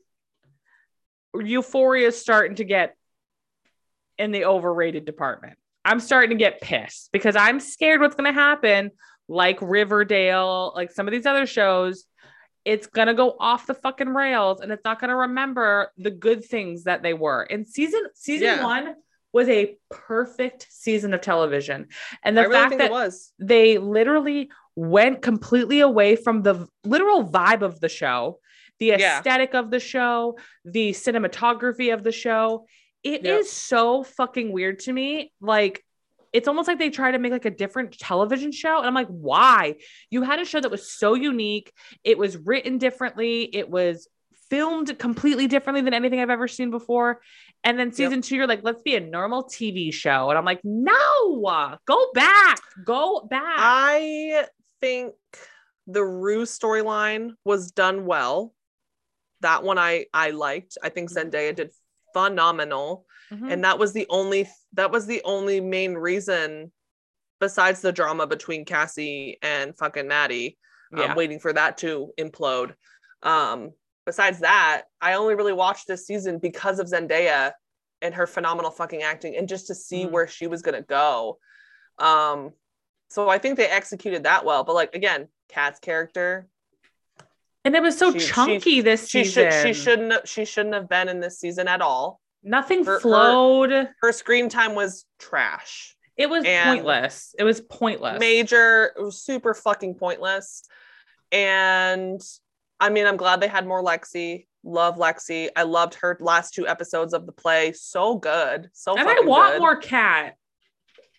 Euphoria is starting to get in the overrated department. I'm starting to get pissed because I'm scared what's going to happen like Riverdale, like some of these other shows. It's going to go off the fucking rails and it's not going to remember the good things that they were. And season season Yeah. 1 was a perfect season of television. And the really fact that it was. they literally went completely away from the literal vibe of the show, the Yeah. aesthetic of the show, the cinematography of the show. It is Yep. so fucking weird to me. Like, it's almost like they try to make like a different television show. And I'm like, why? You had a show that was so unique. It was written differently. It was filmed completely differently than anything I've ever seen before. And then season two, you're like, let's be a normal TV show. And I'm like, no, go back, go back. I think the Rue storyline was done well. That one I I liked. I think Zendaya did phenomenal, Mhm. and that was the only that was the only main reason, besides the drama between Cassie and fucking Maddie. I'm waiting for that to implode. Um, besides that, I only really watched this season because of Zendaya and her phenomenal fucking acting, and just to see Mhm. where she was gonna go. Um, so I think they executed that well. But like again, Kat's character, and it was so she- she- chunky this she season. should she shouldn't have, she shouldn't have been in this season at all. Nothing her- her- flowed. Her screen time was trash. it was and- pointless. It was pointless. major it was super fucking pointless and i mean i'm glad they had more lexi love lexi i loved her last two episodes of the play so good so and I want good. more Kat.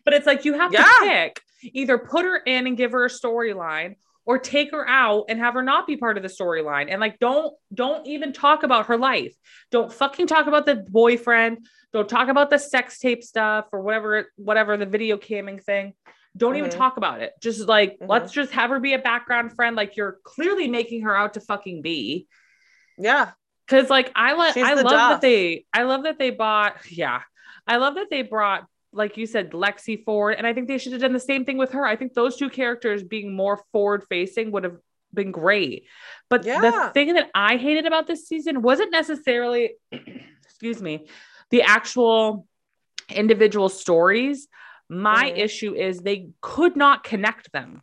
But it's like you have Yeah. to pick either put her in and give her a storyline or take her out and have her not be part of the storyline. And like don't don't even talk about her life. Don't fucking talk about the boyfriend. Don't talk about the sex tape stuff or whatever whatever the video camming thing. Don't even Mhm. talk about it. Just like Mhm. let's just have her be a background friend like you're clearly making her out to fucking be. yeah Cause like I like I love that they I love that they bought yeah I love that they brought like you said Lexi forward and I think they should have done the same thing with her. I think those two characters being more forward facing would have been great. But the thing that I hated about this season wasn't necessarily [CLEARS THROAT] excuse me the actual individual stories. My Mhm. issue is they could not connect them.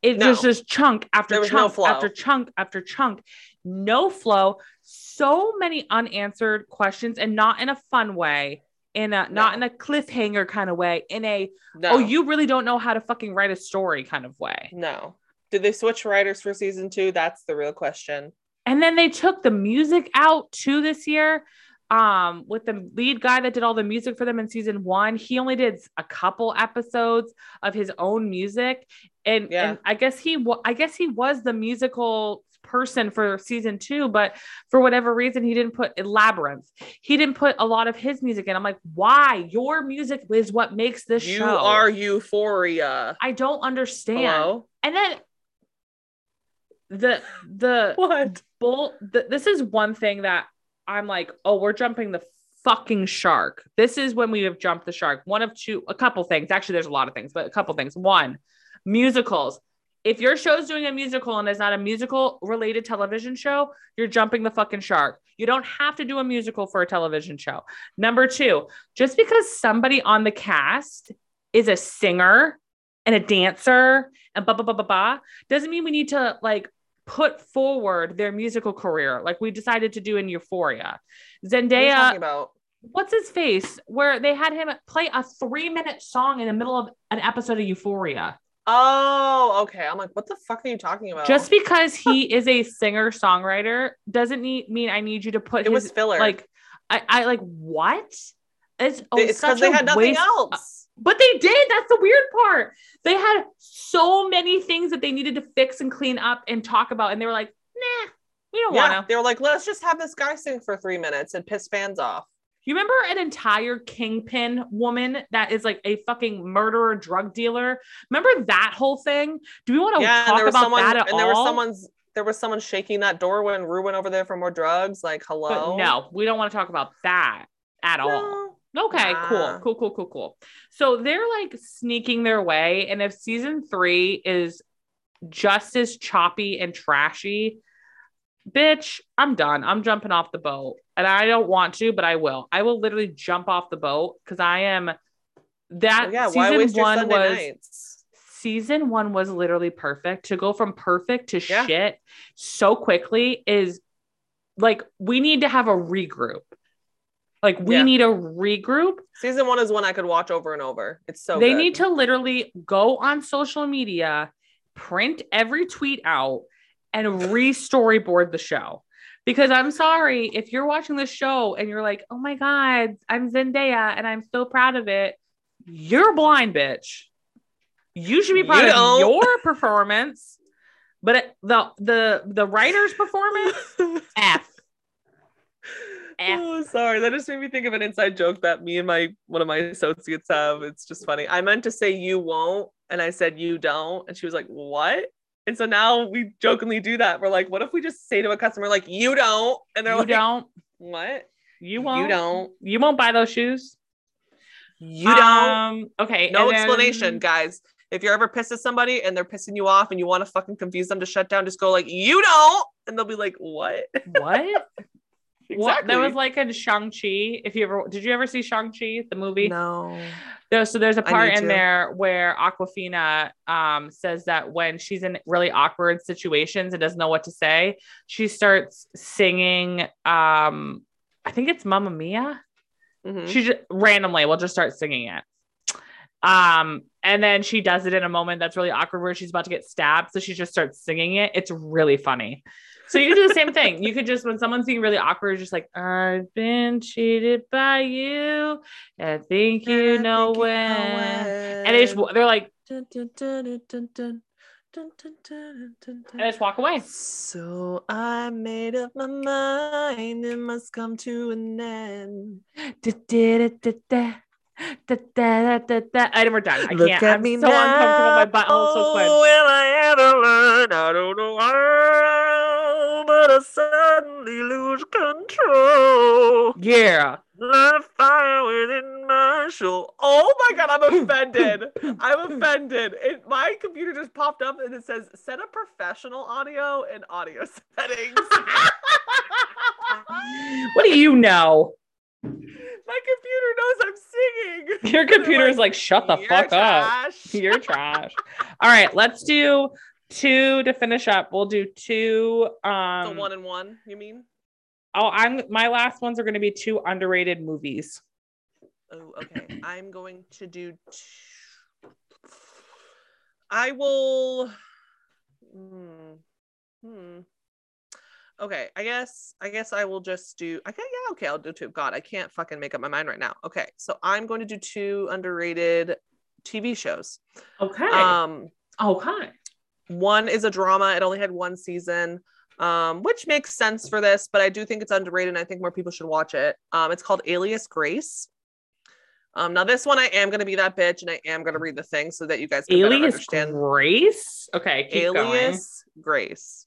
It No. was just chunk after was no chunk after chunk after chunk, no flow, so many unanswered questions, and not in a fun way, in a not in a cliffhanger kind of way, in a no oh you really don't know how to fucking write a story kind of way. no did they switch writers for season two that's the real question And then they took the music out too this year. Um, with the lead guy that did all the music for them in season one, he only did a couple episodes of his own music, and, Yeah. and I guess he, I guess he was the musical person for season two, but for whatever reason, he didn't put Labrinth. He didn't put a lot of his music in. I'm like, why? Your music is what makes this show. you show. are euphoria I don't understand. hello And then the the [LAUGHS] what bull th- this is one thing that i'm like oh we're jumping the fucking shark. This is when we have jumped the shark. One of two a couple things. Actually there's a lot of things but a couple things. One musicals. If your show's doing a musical and it's not a musical related television show you're jumping the fucking shark. You don't have to do a musical for a television show. Number two just because somebody on the cast is a singer and a dancer and blah blah blah blah blah doesn't mean we need to like put forward their musical career like we decided to do in Euphoria. what are you talking Zendaya, about what's his face? Where they had him play a three minute song in the middle of an episode of Euphoria. oh okay i'm like what the fuck are you talking about Just because he [LAUGHS] is a singer songwriter doesn't need, mean I need you to put it his was filler like I, I like what? It's, oh, it's because they had nothing waste- else But they did. That's the weird part. They had so many things that they needed to fix and clean up and talk about, and they were like, "Nah, we don't yeah, want to." they were like, let's just have this guy sing for three minutes and piss fans off. You remember an entire kingpin woman that is like a fucking murderer, drug dealer? Remember that whole thing? Do we want to yeah, talk about someone, that at and all? there was someone's, there was someone shaking that door when Rue went over there for more drugs. Like, hello. but no, we don't want to talk about that at all. Okay, cool, cool, cool, cool, cool. So they're like sneaking their way. And if season three is just as choppy and trashy, bitch, I'm done. I'm jumping off the boat. And I don't want to, but I will. I will literally jump off the boat because I am that Well, yeah, why season one was nights? season one was literally perfect. To go from perfect to Yeah. shit so quickly is like we need to have a regroup. Like we Yeah. need a regroup. Season one is one I could watch over and over. It's so they good. need to literally go on social media, print every tweet out, and re-storyboard the show. Because I'm sorry, if you're watching the show and you're like, oh my God, I'm Zendaya and I'm so proud of it, you're blind, bitch. You should be proud You of don't. your performance. But the the the writer's performance, [LAUGHS] F. F. Oh, sorry. That just made me think of an inside joke that me and my one of my associates have. It's just funny. I meant to say you won't, and I said you don't, and she was like, "What?" And so now we jokingly do that. We're like, "What if we just say to a customer like you don't?" And they're You like, don't. "What? You won't. You don't. You won't buy those shoes. You don't." Um, okay. no then- explanation, guys. If you're ever pissed at somebody and they're pissing you off and you want to fucking confuse them to shut down, just go like, "You don't," and they'll be like, "What?" What? [LAUGHS] What? There was like in Shang-Chi. If you ever did you ever see Shang-Chi, the movie? no. There, so there's a part in to. there where Awkwafina um, says that when she's in really awkward situations and doesn't know what to say, she starts singing. Um, I think it's Mamma Mia. Mhm. She just randomly will just start singing it. Um, and then she does it in a moment that's really awkward where she's about to get stabbed. So she just starts singing it. It's really funny. So you can do the same thing. You could just when someone's being really awkward, just like I've been cheated by you. I think you, I know, think when. you know. And they just they're like. Dun, dun, dun, Dun, dun, dun, and I just walk away. So I made up my mind, it must come to an end. Da, da, da, da, da, da, da, da. I never done. I Look can't. At I'm me so now. uncomfortable. My butt oh, so clenched. Will I ever learn? I don't know but I suddenly lose control. Yeah. The fire within my soul. Oh my god, I'm [LAUGHS] offended. I'm offended. It, my computer just popped up and it says set up professional audio and audio [LAUGHS] settings. What do you know? my computer knows I'm singing. Your computer's like, shut the "You're fuck up. You're trash. All right, let's do two to finish up. We'll do two. Um, the one and one, you mean? oh, I'm my last ones are going to be two underrated movies. Oh, okay. [CLEARS THROAT] I'm going to do. I will. Hmm. Hmm. Okay, I guess. I guess I will just do. Okay, yeah. Okay, I'll do two. God, I can't fucking make up my mind right now. Okay, so I'm going to do two underrated TV shows. Okay. Um, okay. One is a drama. It only had one season, um, which makes sense for this, but I do think it's underrated and I think more people should watch it. Um, it's called Alias Grace. Um, now this one I am gonna be that bitch and I am gonna read the thing so that you guys can Alias understand Grace. Okay. Keep going. Alias Grace.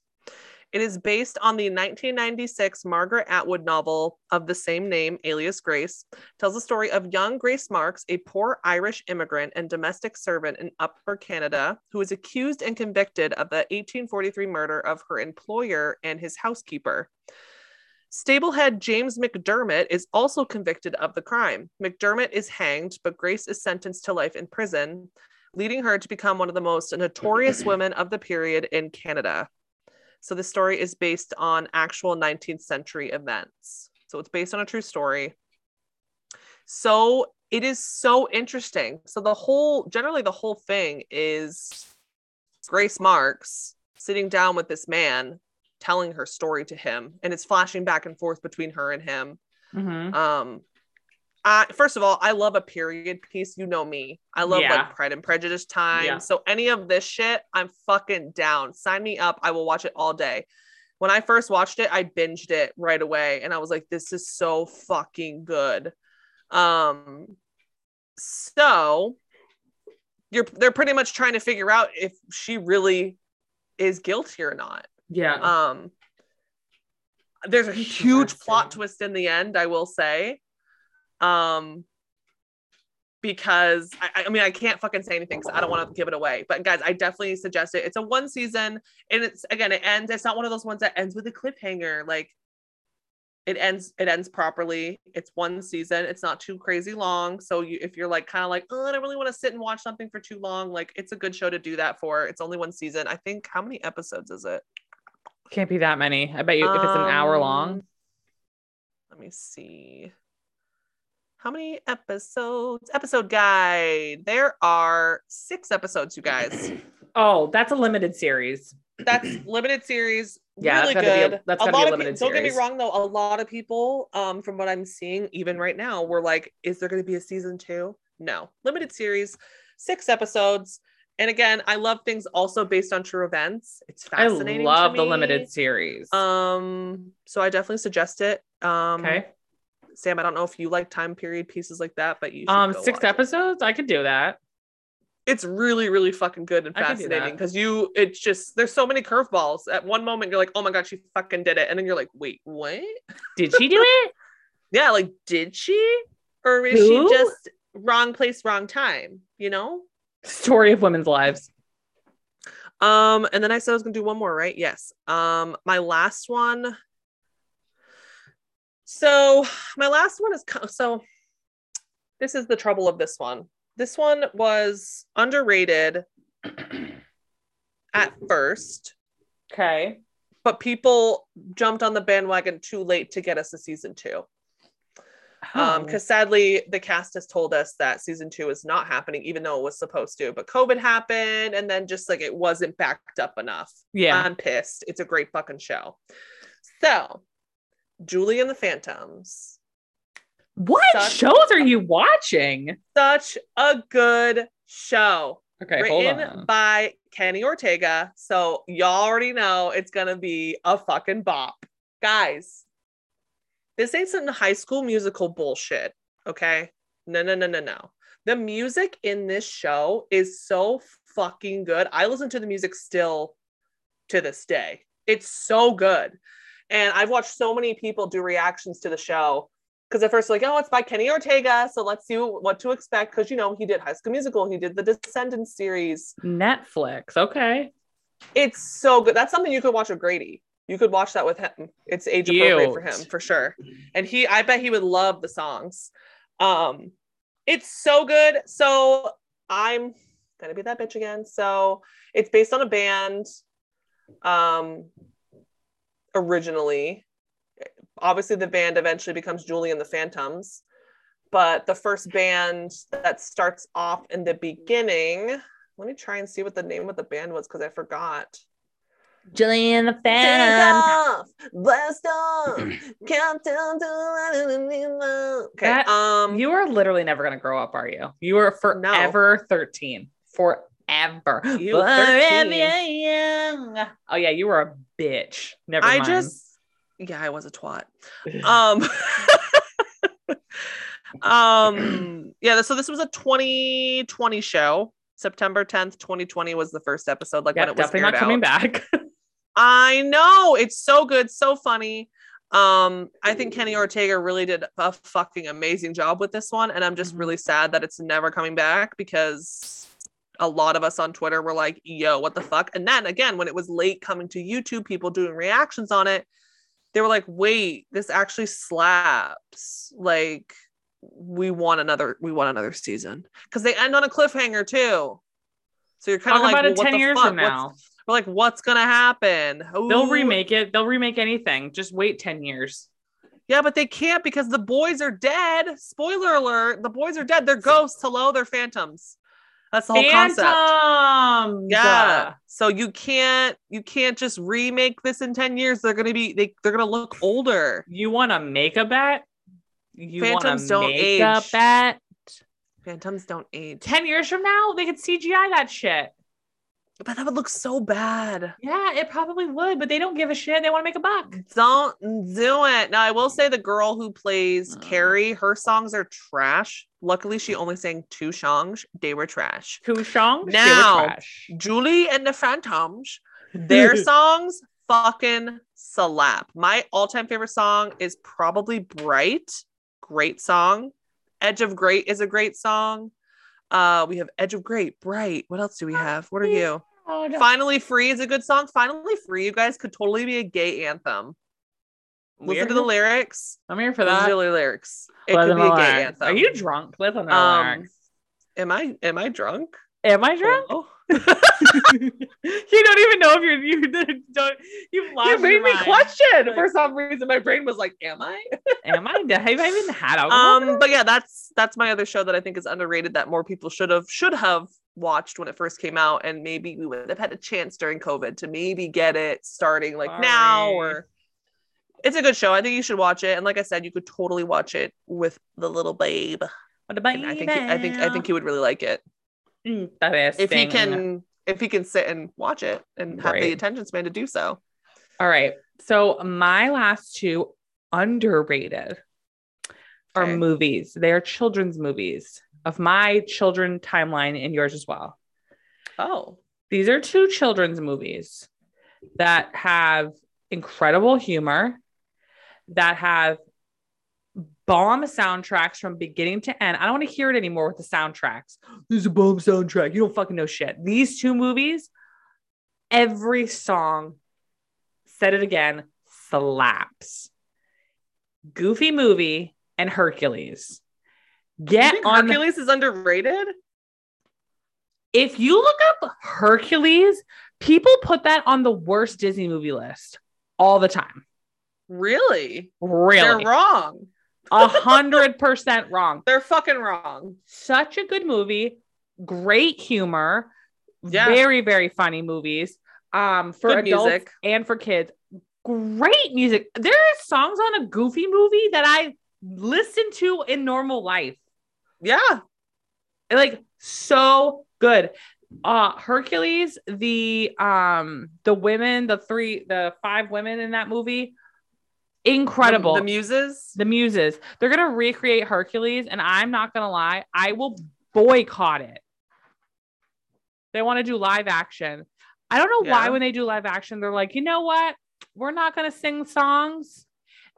It is based on the 1996 Margaret Atwood novel of the same name, Alias Grace. Tells the story of young Grace Marks, a poor Irish immigrant and domestic servant in Upper Canada, who is accused and convicted of the 1843 murder of her employer and his housekeeper. Stablehead James McDermott is also convicted of the crime. McDermott is hanged, but Grace is sentenced to life in prison, leading her to become one of the most notorious women of the period in Canada. So the story is based on actual 19th century events. So it's based on a true story. So it is so interesting. So the whole, generally, the whole thing is Grace Marks sitting down with this man, telling her story to him, and it's flashing back and forth between her and him. Mhm. Um, I, first of all, I love a period piece. You know me. I love Yeah. like Pride and Prejudice time. Yeah. So any of this shit, I'm fucking down. Sign me up. I will watch it all day. When I first watched it, I binged it right away, and I was like, "This is so fucking good." Um, so you're they're pretty much trying to figure out if she really is guilty or not. Yeah. Um, there's a huge plot twist in the end, I will say. Um, because I, I mean I can't fucking say anything because I don't want to give it away. But guys, I definitely suggest it. It's a one season, and it's again it ends. It's not one of those ones that ends with a cliffhanger. Like it ends it ends properly. It's one season. It's not too crazy long. So you if you're like kind of like oh I don't really want to sit and watch something for too long, like it's a good show to do that for. It's only one season. I think how many episodes is it? Can't be that many. I bet you if it's an hour long. Um, Let me see. How many episodes? Episode guide. There are six episodes, you guys. [CLEARS THROAT] Oh, that's a limited series. That's [CLEARS THROAT] limited series. Yeah, really that's gotta be a- good. that's a lot of people, don't get me wrong though. A lot of people, um, from what I'm seeing, even right now, were like, "Is there going to be a season two? No, limited series, six episodes. And again, I love things also based on true events. It's I fascinating. to love the limited series. Um, so I definitely suggest it. Um, okay. Sam, I don't know if you like time period pieces like that, but you should Um, go six watch it. episodes. I could do that. It's really, really fucking good and I can do fascinating because you, it's just there's so many curveballs. At one moment, you're like, oh my god, she fucking did it, and then you're like, wait, what? Did she do [LAUGHS] it? Yeah, like did she, or is Who? she just wrong place, wrong time? You know. Story of women's lives. Um, and then I said I was gonna do one more, right? Yes. Um, my last one. So my last one is so. This is the trouble of this one. This one was underrated at first, Okay. but people jumped on the bandwagon too late to get us a season two. Um, Oh. because sadly the cast has told us that season two is not happening, even though it was supposed to. But COVID happened, and then just like it wasn't backed up enough. yeah. I'm pissed. It's a great fucking show. So, Julie and the Phantoms, what such- shows are you watching? such a good show. Okay, hold written on. by Kenny Ortega. So y'all already know it's gonna be a fucking bop. Guys, this ain't some high school musical bullshit. Okay. No, no, no, no, no. The music in this show is so fucking good. I listen to the music still to this day. It's so good. And I've watched so many people do reactions to the show because at first, like, oh, it's by Kenny Ortega. So let's see what to expect. Because, you know, he did High School Musical, he did the Descendants series. Netflix. Okay. It's so good. That's something you could watch with Grady. You could watch that with him. It's age appropriate for him for sure. And he, I bet he would love the songs. Um, it's so good. So I'm gonna be that bitch again. So it's based on a band. Um, originally, obviously the band eventually becomes Julie and the Phantoms, but the first band that starts off in the beginning. Let me try and see what the name of the band was because I forgot. Jillian the Phantoms. Phantom. off, blast off, [CLEARS THROAT] countdown to okay. That- um, You are literally never gonna grow up, are you? You are forever 13. Forever. You Forever 13. young. Oh yeah, you were a bitch. Never I mind. just, yeah, I was a twat. [LAUGHS] Um, [LAUGHS] um, yeah. So this was a 2020 show. September 10th, 2020 was the first episode. Like yeah, when it was definitely not coming out. back. [LAUGHS] I know it's so good, so funny. Um, I think Kenny Ortega really did a fucking amazing job with this one, and I'm just Mhm. really sad that it's never coming back because a lot of us on Twitter were like, "Yo, what the fuck?" And then again, when it was late coming to YouTube, people doing reactions on it, they were like, "Wait, this actually slaps!" Like, we want another, we want another season because they end on a cliffhanger too. So you're kind of like, about well, it what 10 the years fuck? from What's- now. we're like, what's gonna happen? They'll remake it. They'll remake anything. Just wait 10 years. Yeah, but they can't because the boys are dead. Spoiler alert: the boys are dead. They're ghosts. Hello, they're phantoms. That's the whole concept. Phantoms. Yeah. So you can't you can't just remake this in 10 years. They're gonna be they, they're gonna look older. You want to make a bet? You want Phantoms to don't make a age. bet? Phantoms don't age. 10 years from now, they could CGI that shit. But that would look so bad. Yeah, it probably would, but they don't give a shit. They want to make a buck. Don't do it. Now I will say the girl who plays Mm. Carrie, her songs are trash. Luckily, she only sang two songs. They were trash. Two songs? Now- Julie and the Phantoms, their [LAUGHS] songs fucking slap. My all-time favorite song is probably Bright. Great song. Edge of Great is a great song. Uh, we have Edge of Great, Bright. What else do we have? What are you? Finally Free is a good song. Finally Free, you guys could totally be a gay anthem. Listen to the lyrics. I'm here for Listen that. to the lyrics. It Listen could be a gay anthem. Are you drunk? Listen to Um, lyrics. Am I am I drunk? Am I drunk? Oh. [LAUGHS] you don't even know if you're you [LAUGHS] don't you've lost you made me mind. question. Like- For some reason, my brain was like, "Am I?" Am I? Have I even had [LAUGHS] alcohol? Um, but yeah, that's that's my other show that I think is underrated that more people should have should have watched when it first came out, and maybe we would have had a chance during COVID to maybe get it starting like now or. It's a good show. I think you should watch it. And like I said, you could totally watch it with the little babe. what about I think he, I think I think he would really like it you? That is if he can if he can sit and watch it and have the attention span to do so. All right. So my last two underrated are Okay. movies. They are children's movies of my children timeline and yours as well. Oh, These are two children's movies that have incredible humor, that have bomb soundtracks from beginning to end. I don't want to hear it anymore with the soundtracks. This is a bomb soundtrack. You don't fucking know shit. These two movies, every song, said it again, slaps. Goofy movie and Hercules. Get on Hercules is underrated? if you look up Hercules, people put that on the worst Disney movie list all the time. Really? Really, They're wrong. a hundred percent wrong. They're fucking wrong. Such a good movie, great humor, Yeah. very very funny movies. Um, for Good adults music. and for kids, great music. There are songs on a Goofy movie that I listen to in normal life. Yeah. like so good uh hercules the um the women the three the five women in that movie incredible The, the muses. the muses they're gonna recreate hercules and i'm not gonna lie i will boycott it they want to do live action i don't know why when they do live action they're like you know what we're not gonna sing songs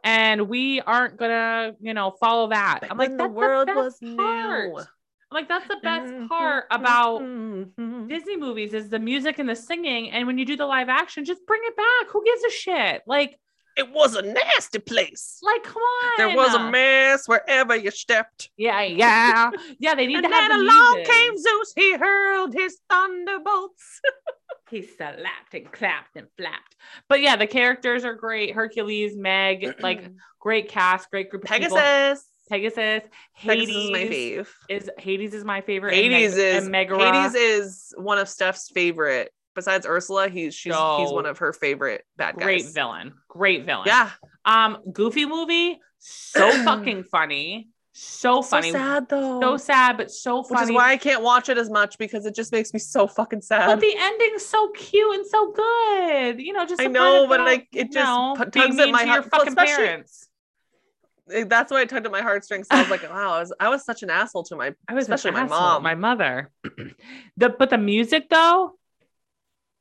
and we aren't gonna you know follow that i'm like the world best was part. new. I'm like that's the best Mm-hmm. part about Mhm. Disney movies is the music and the singing. And when you do the live action, just bring it back. Who gives a shit? Like, It was a nasty place. like, come on. There was a mess wherever you stepped. Yeah, yeah, yeah. They need And to have then the along came Zeus. He hurled his thunderbolts. [LAUGHS] He slapped and clapped and flapped. But yeah, the characters are great. Hercules, Meg, [CLEARS THROAT] like great cast, great group of people. Pegasus. Pegasus, Pegasus Hades is my fave. is Hades is my favorite. and Hades Meg- is and Megara. Hades is one of Steph's favorite. Besides Ursula, he's she's he's one of her favorite bad guys. great villain. Great villain. Yeah, Um, Goofy movie, so [CLEARS THROAT] fucking funny, so funny, So sad though. so sad, but so funny. Which is why I can't watch it as much because it just makes me so fucking sad. but the ending's so cute and so good. You know, just I know, but like, it just know, tugs at my heart- fucking especially- parents. That's why it tugged at my heartstrings. I was like, [LAUGHS] wow, I was, I was such an asshole to my I was especially my asshole, mom. my mother. [CLEARS THROAT] the but the music though,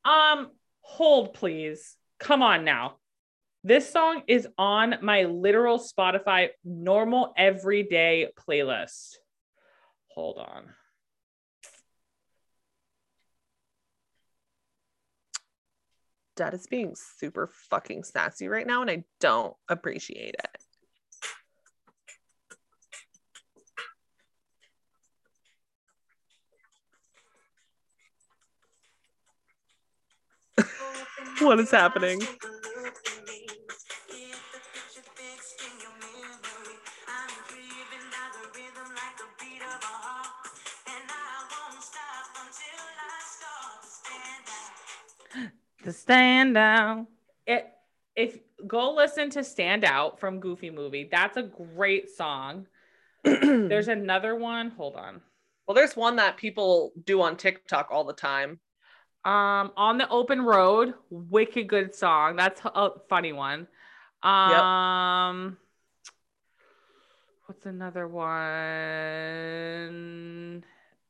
um, hold please. Come on now. This song is on my literal Spotify normal everyday playlist. Hold on. dad is being super fucking sassy right now, and I don't appreciate it. What is happening? To stand out. It if go listen to Stand Out from Goofy Movie. That's a great song. [CLEARS THROAT] There's another one. Hold on. well, there's one that people do on TikTok all the time. Um, on the open road, wicked good song. That's a funny one. Um, what's another one?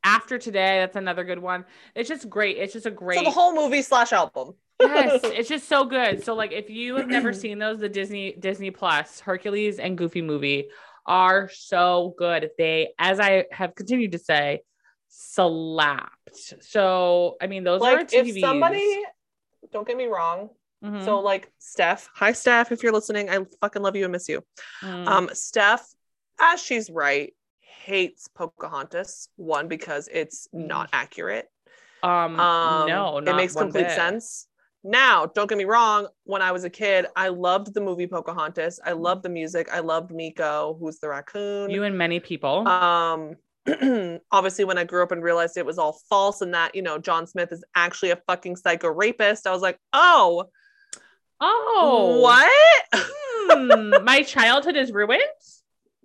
After today, that's another good one. It's just great. It's just a great. So the whole movie slash album. yes, [LAUGHS] it's just so good. So like, if you have never seen those, the Disney Disney Plus Hercules and Goofy movie are so good. They, as I have continued to say, slapped. So, I mean, those are like TVs. if somebody don't get me wrong Mhm. so like steph hi steph if you're listening i fucking love you and miss you Mm. um steph as she's right hates pocahontas one because it's not accurate um, um no, it makes complete bit. sense now don't get me wrong when i was a kid i loved the movie pocahontas i loved the music i loved meeko who's the raccoon You and many people. um [CLEARS THROAT] obviously when i grew up and realized it was all false and that you know john smith is actually a fucking psycho rapist i was like oh. Oh, what? [LAUGHS] Hmm, my childhood is ruined.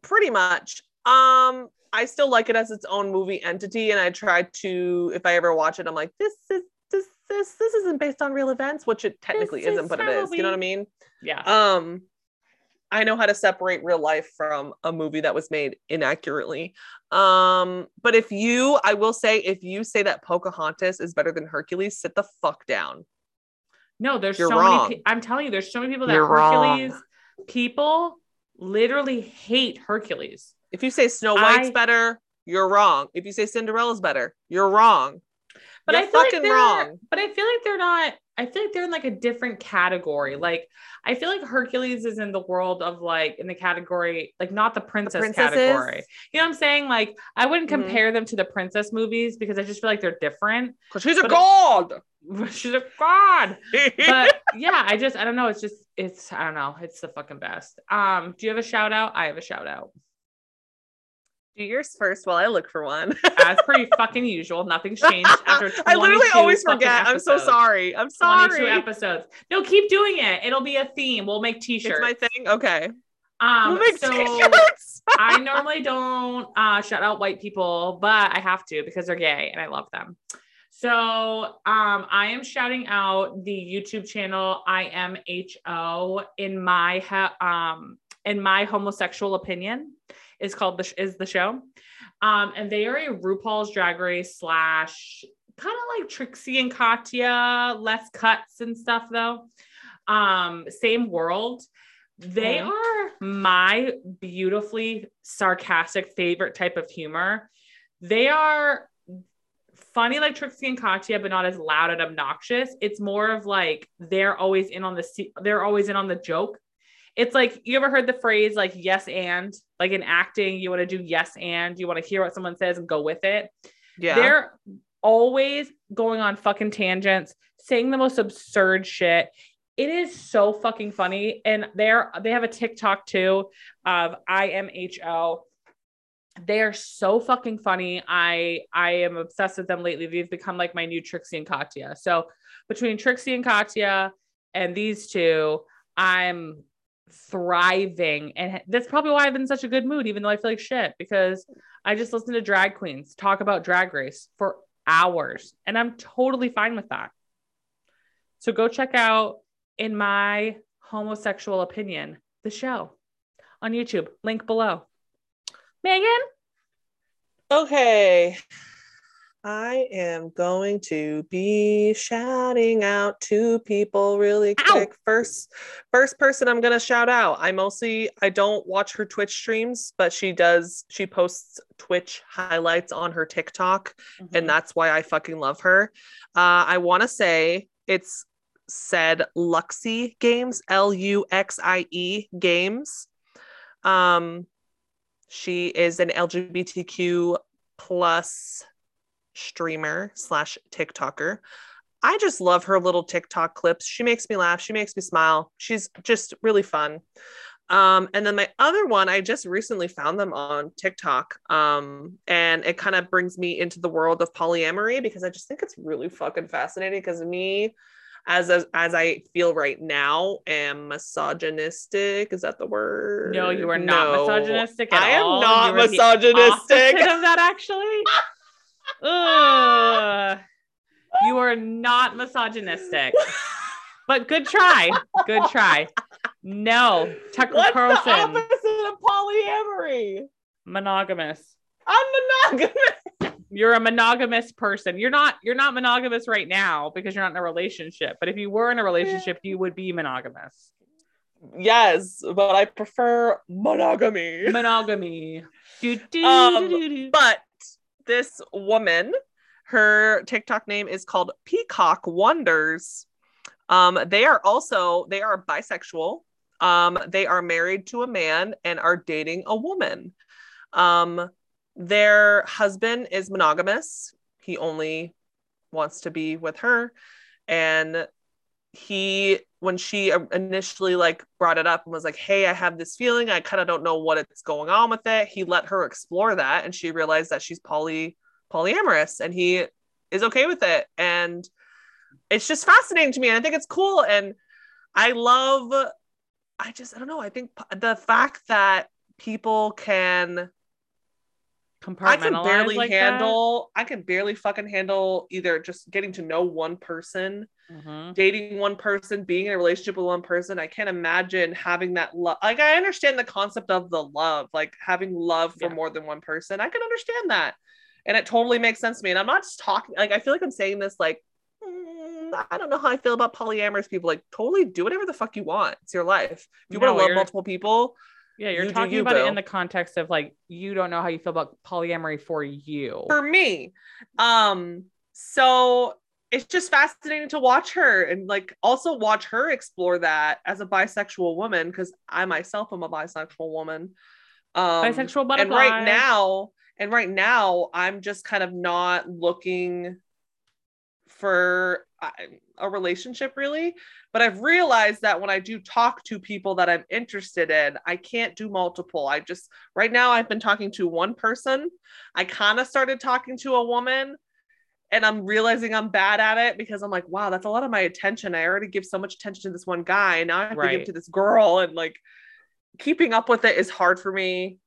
pretty much. Um i still like it as its own movie entity and i try to if i ever watch it i'm like this is this this this isn't based on real events which it technically This isn't is but it is. you know what i mean? Yeah. um i know how to separate real life from a movie that was made inaccurately um but if you i will say if you say that pocahontas is better than hercules sit the fuck down No, there's You're so wrong. many. Pe- I'm telling you, there's so many people that You're wrong. Hercules people literally hate Hercules. if you say snow white's I- better you're wrong if you say cinderella's better you're wrong But You're I feel fucking like wrong. But I feel like they're not. I feel like they're in like a different category. Like I feel like Hercules is in the world of like in the category like not the princess princesses? category. You know what I'm saying? Like I wouldn't Mhm. compare them to the princess movies because I just feel like they're different. because she's a god [LAUGHS] She's a god. But [LAUGHS] yeah, I just I don't know. It's just it's I don't know. It's the fucking best. Um, do you have a shout out? I have a shout out. Do yours first while i look for one As per fucking usual, nothing's changed [LAUGHS] after i literally always forget i'm so sorry i'm sorry. 22 sorry episodes. No, keep doing it. It'll be a theme. We'll make t-shirts. it's my thing okay Um, we'll make so. [LAUGHS] I normally don't uh, shout out white people, but I have to because they're gay and I love them. So um, I am shouting out the YouTube channel IMHO in my ha- um, in my homosexual opinion is called the is the show, um, and they are a RuPaul's Drag Race slash kind of like Trixie and Katya, less cuts and stuff though. Um, same world. They Okay. are my beautifully sarcastic favorite type of humor. They are funny like Trixie and Katya, but not as loud and obnoxious. It's more of like they're always in on the se- they're always in on the joke. It's like you ever heard the phrase like yes and like in acting you want to do yes and you want to hear what someone says and go with it. yeah They're always going on fucking tangents, saying the most absurd shit. It is so fucking funny. And they're they have a TikTok too of IMHO. They are so fucking funny. I I am obsessed with them lately. They've become like my new Trixie and Katya. So between Trixie and Katya and these two, I'm thriving. And that's probably why I've been in such a good mood, even though I feel like shit, because I just listen to drag queens talk about drag race for hours. And I'm totally fine with that. So go check out, in my homosexual opinion, the show on YouTube. Link below. Megan? Okay. I am going to be shouting out to people really Ow. quick. First first person I'm going to shout out. I mostly I don't watch her Twitch streams, but she does she posts Twitch highlights on her TikTok Mm-hmm. and that's why I fucking love her. Uh I want to say it's said Luxie Games, L U X I E Games. Um she is an LGBTQ plus streamer slash TikToker. I just love her little TikTok clips. She makes me laugh. She makes me smile. She's just really fun. Um, and then my other one, I just recently found them on TikTok. Um, and it kind of brings me into the world of polyamory because I just think it's really fucking fascinating because me as a, as I feel right now am misogynistic. Is that the word? No, you are not No. misogynistic at I am all. not misogynistic. of that actually. [LAUGHS] Ugh. you are not misogynistic. But good try. Good try. No, Tucker What's the Carlson, opposite of polyamory? monogamous. I'm monogamous. You're a monogamous person. You're not you're not monogamous right now because you're not in a relationship. But if you were in a relationship, you would be monogamous. Yes, but I prefer monogamy. Monogamy. Do, do, Um, do, do, do. But this woman, her TikTok name is called Peacock Wonders. Um, they are also they are bisexual. Um, they are married to a man and are dating a woman. Um, their husband is monogamous. He only wants to be with her, and he when she uh, initially like brought it up and was like hey i have this feeling. I kind of don't know what it's going on with it. He let her explore that and she realized that she's poly polyamorous and he is okay with it. And it's just fascinating to me and i think it's cool and i love i just i don't know i think the fact that people can I can barely like that? handle I can barely fucking handle either just getting to know one person Mhm. dating one person, being in a relationship with one person. I can't imagine having that love. Like, I understand the concept of the love, like having love for Yeah. more than one person. I can understand that. And it totally makes sense to me. And I'm not just talking, like, I feel like I'm saying this, like, "Mm, I don't know how I feel about polyamorous people. Like, totally do whatever the fuck you want. It's your life. If you No, want to love multiple people, Yeah, you're You talking you, about it in the context of like you don't know how you feel about polyamory for you. for me. Um, so it's just fascinating to watch her and like also watch her explore that as a bisexual woman because I myself am a bisexual woman. Um, Bisexual butterfly. and right now, and right now, I'm just kind of not looking for uh, a relationship really. But I've realized that when I do talk to people that I'm interested in, I can't do multiple. I just right now I've been talking to one person. I kind of started talking to a woman and I'm realizing I'm bad at it because I'm like, wow, that's a lot of my attention. I already give so much attention to this one guy. Now I have to give to this girl and like keeping up with it is hard for me.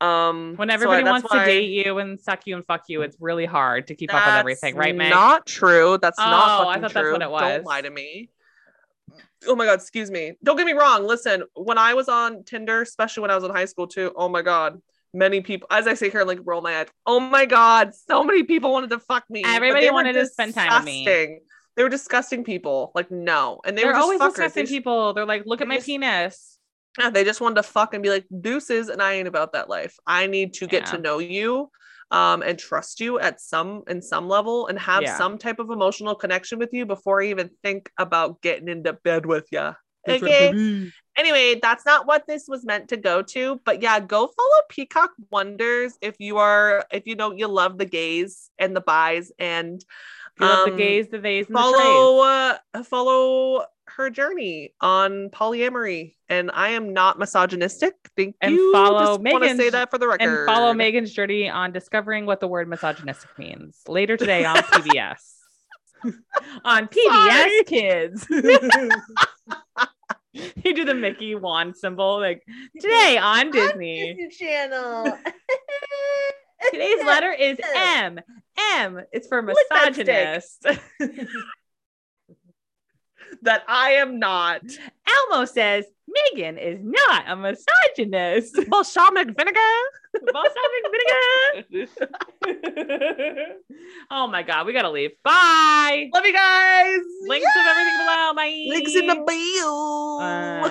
Um when so I- everybody that's wants to date you and suck you and fuck you, it's really hard to keep up with everything, right, Meg? Not true. That's Oh, not I fucking thought that's what it was. Don't lie to me. Oh my god, excuse me. Don't get me wrong. Listen, when I was on Tinder, especially when I was in high school too, oh my god, many people, as I say here, like roll my eyes. Oh my god, so many people wanted to fuck me. Everybody wanted to spend time with me. They were disgusting people. Like no, and they They're were just always fuckers. disgusting They just- people. They're like, look at my just- penis. yeah, they just wanted to fuck and be like deuces, and I ain't about that life. I need to get to know you, um, and trust you at some in some level, and have Yeah. some type of emotional connection with you before I even think about getting into bed with you. Okay. Anyway, that's not what this was meant to go to, but yeah, go follow Peacock Wonders if you are if you know you love the gays and the buys and You the um, gays, the theys, and the follow uh, follow her journey on polyamory. And i am not misogynistic. Thank And you. follow Megan's- say that for the record And follow Megan's journey on discovering what the word misogynistic means later today on [LAUGHS] PBS. [LAUGHS] on PBS Kids. [LAUGHS] [LAUGHS] you do the Mickey wand symbol like [LAUGHS] today on Disney. channel [LAUGHS] Today's letter is M. M. It's for misogynist. That i am not Elmo says Megan is not a misogynist. [LAUGHS] balsamic vinegar [LAUGHS] Balsamic vinegar. [LAUGHS] oh my god, we gotta leave. Bye. love you guys Links of everything below. Bye. links in the bio Uh,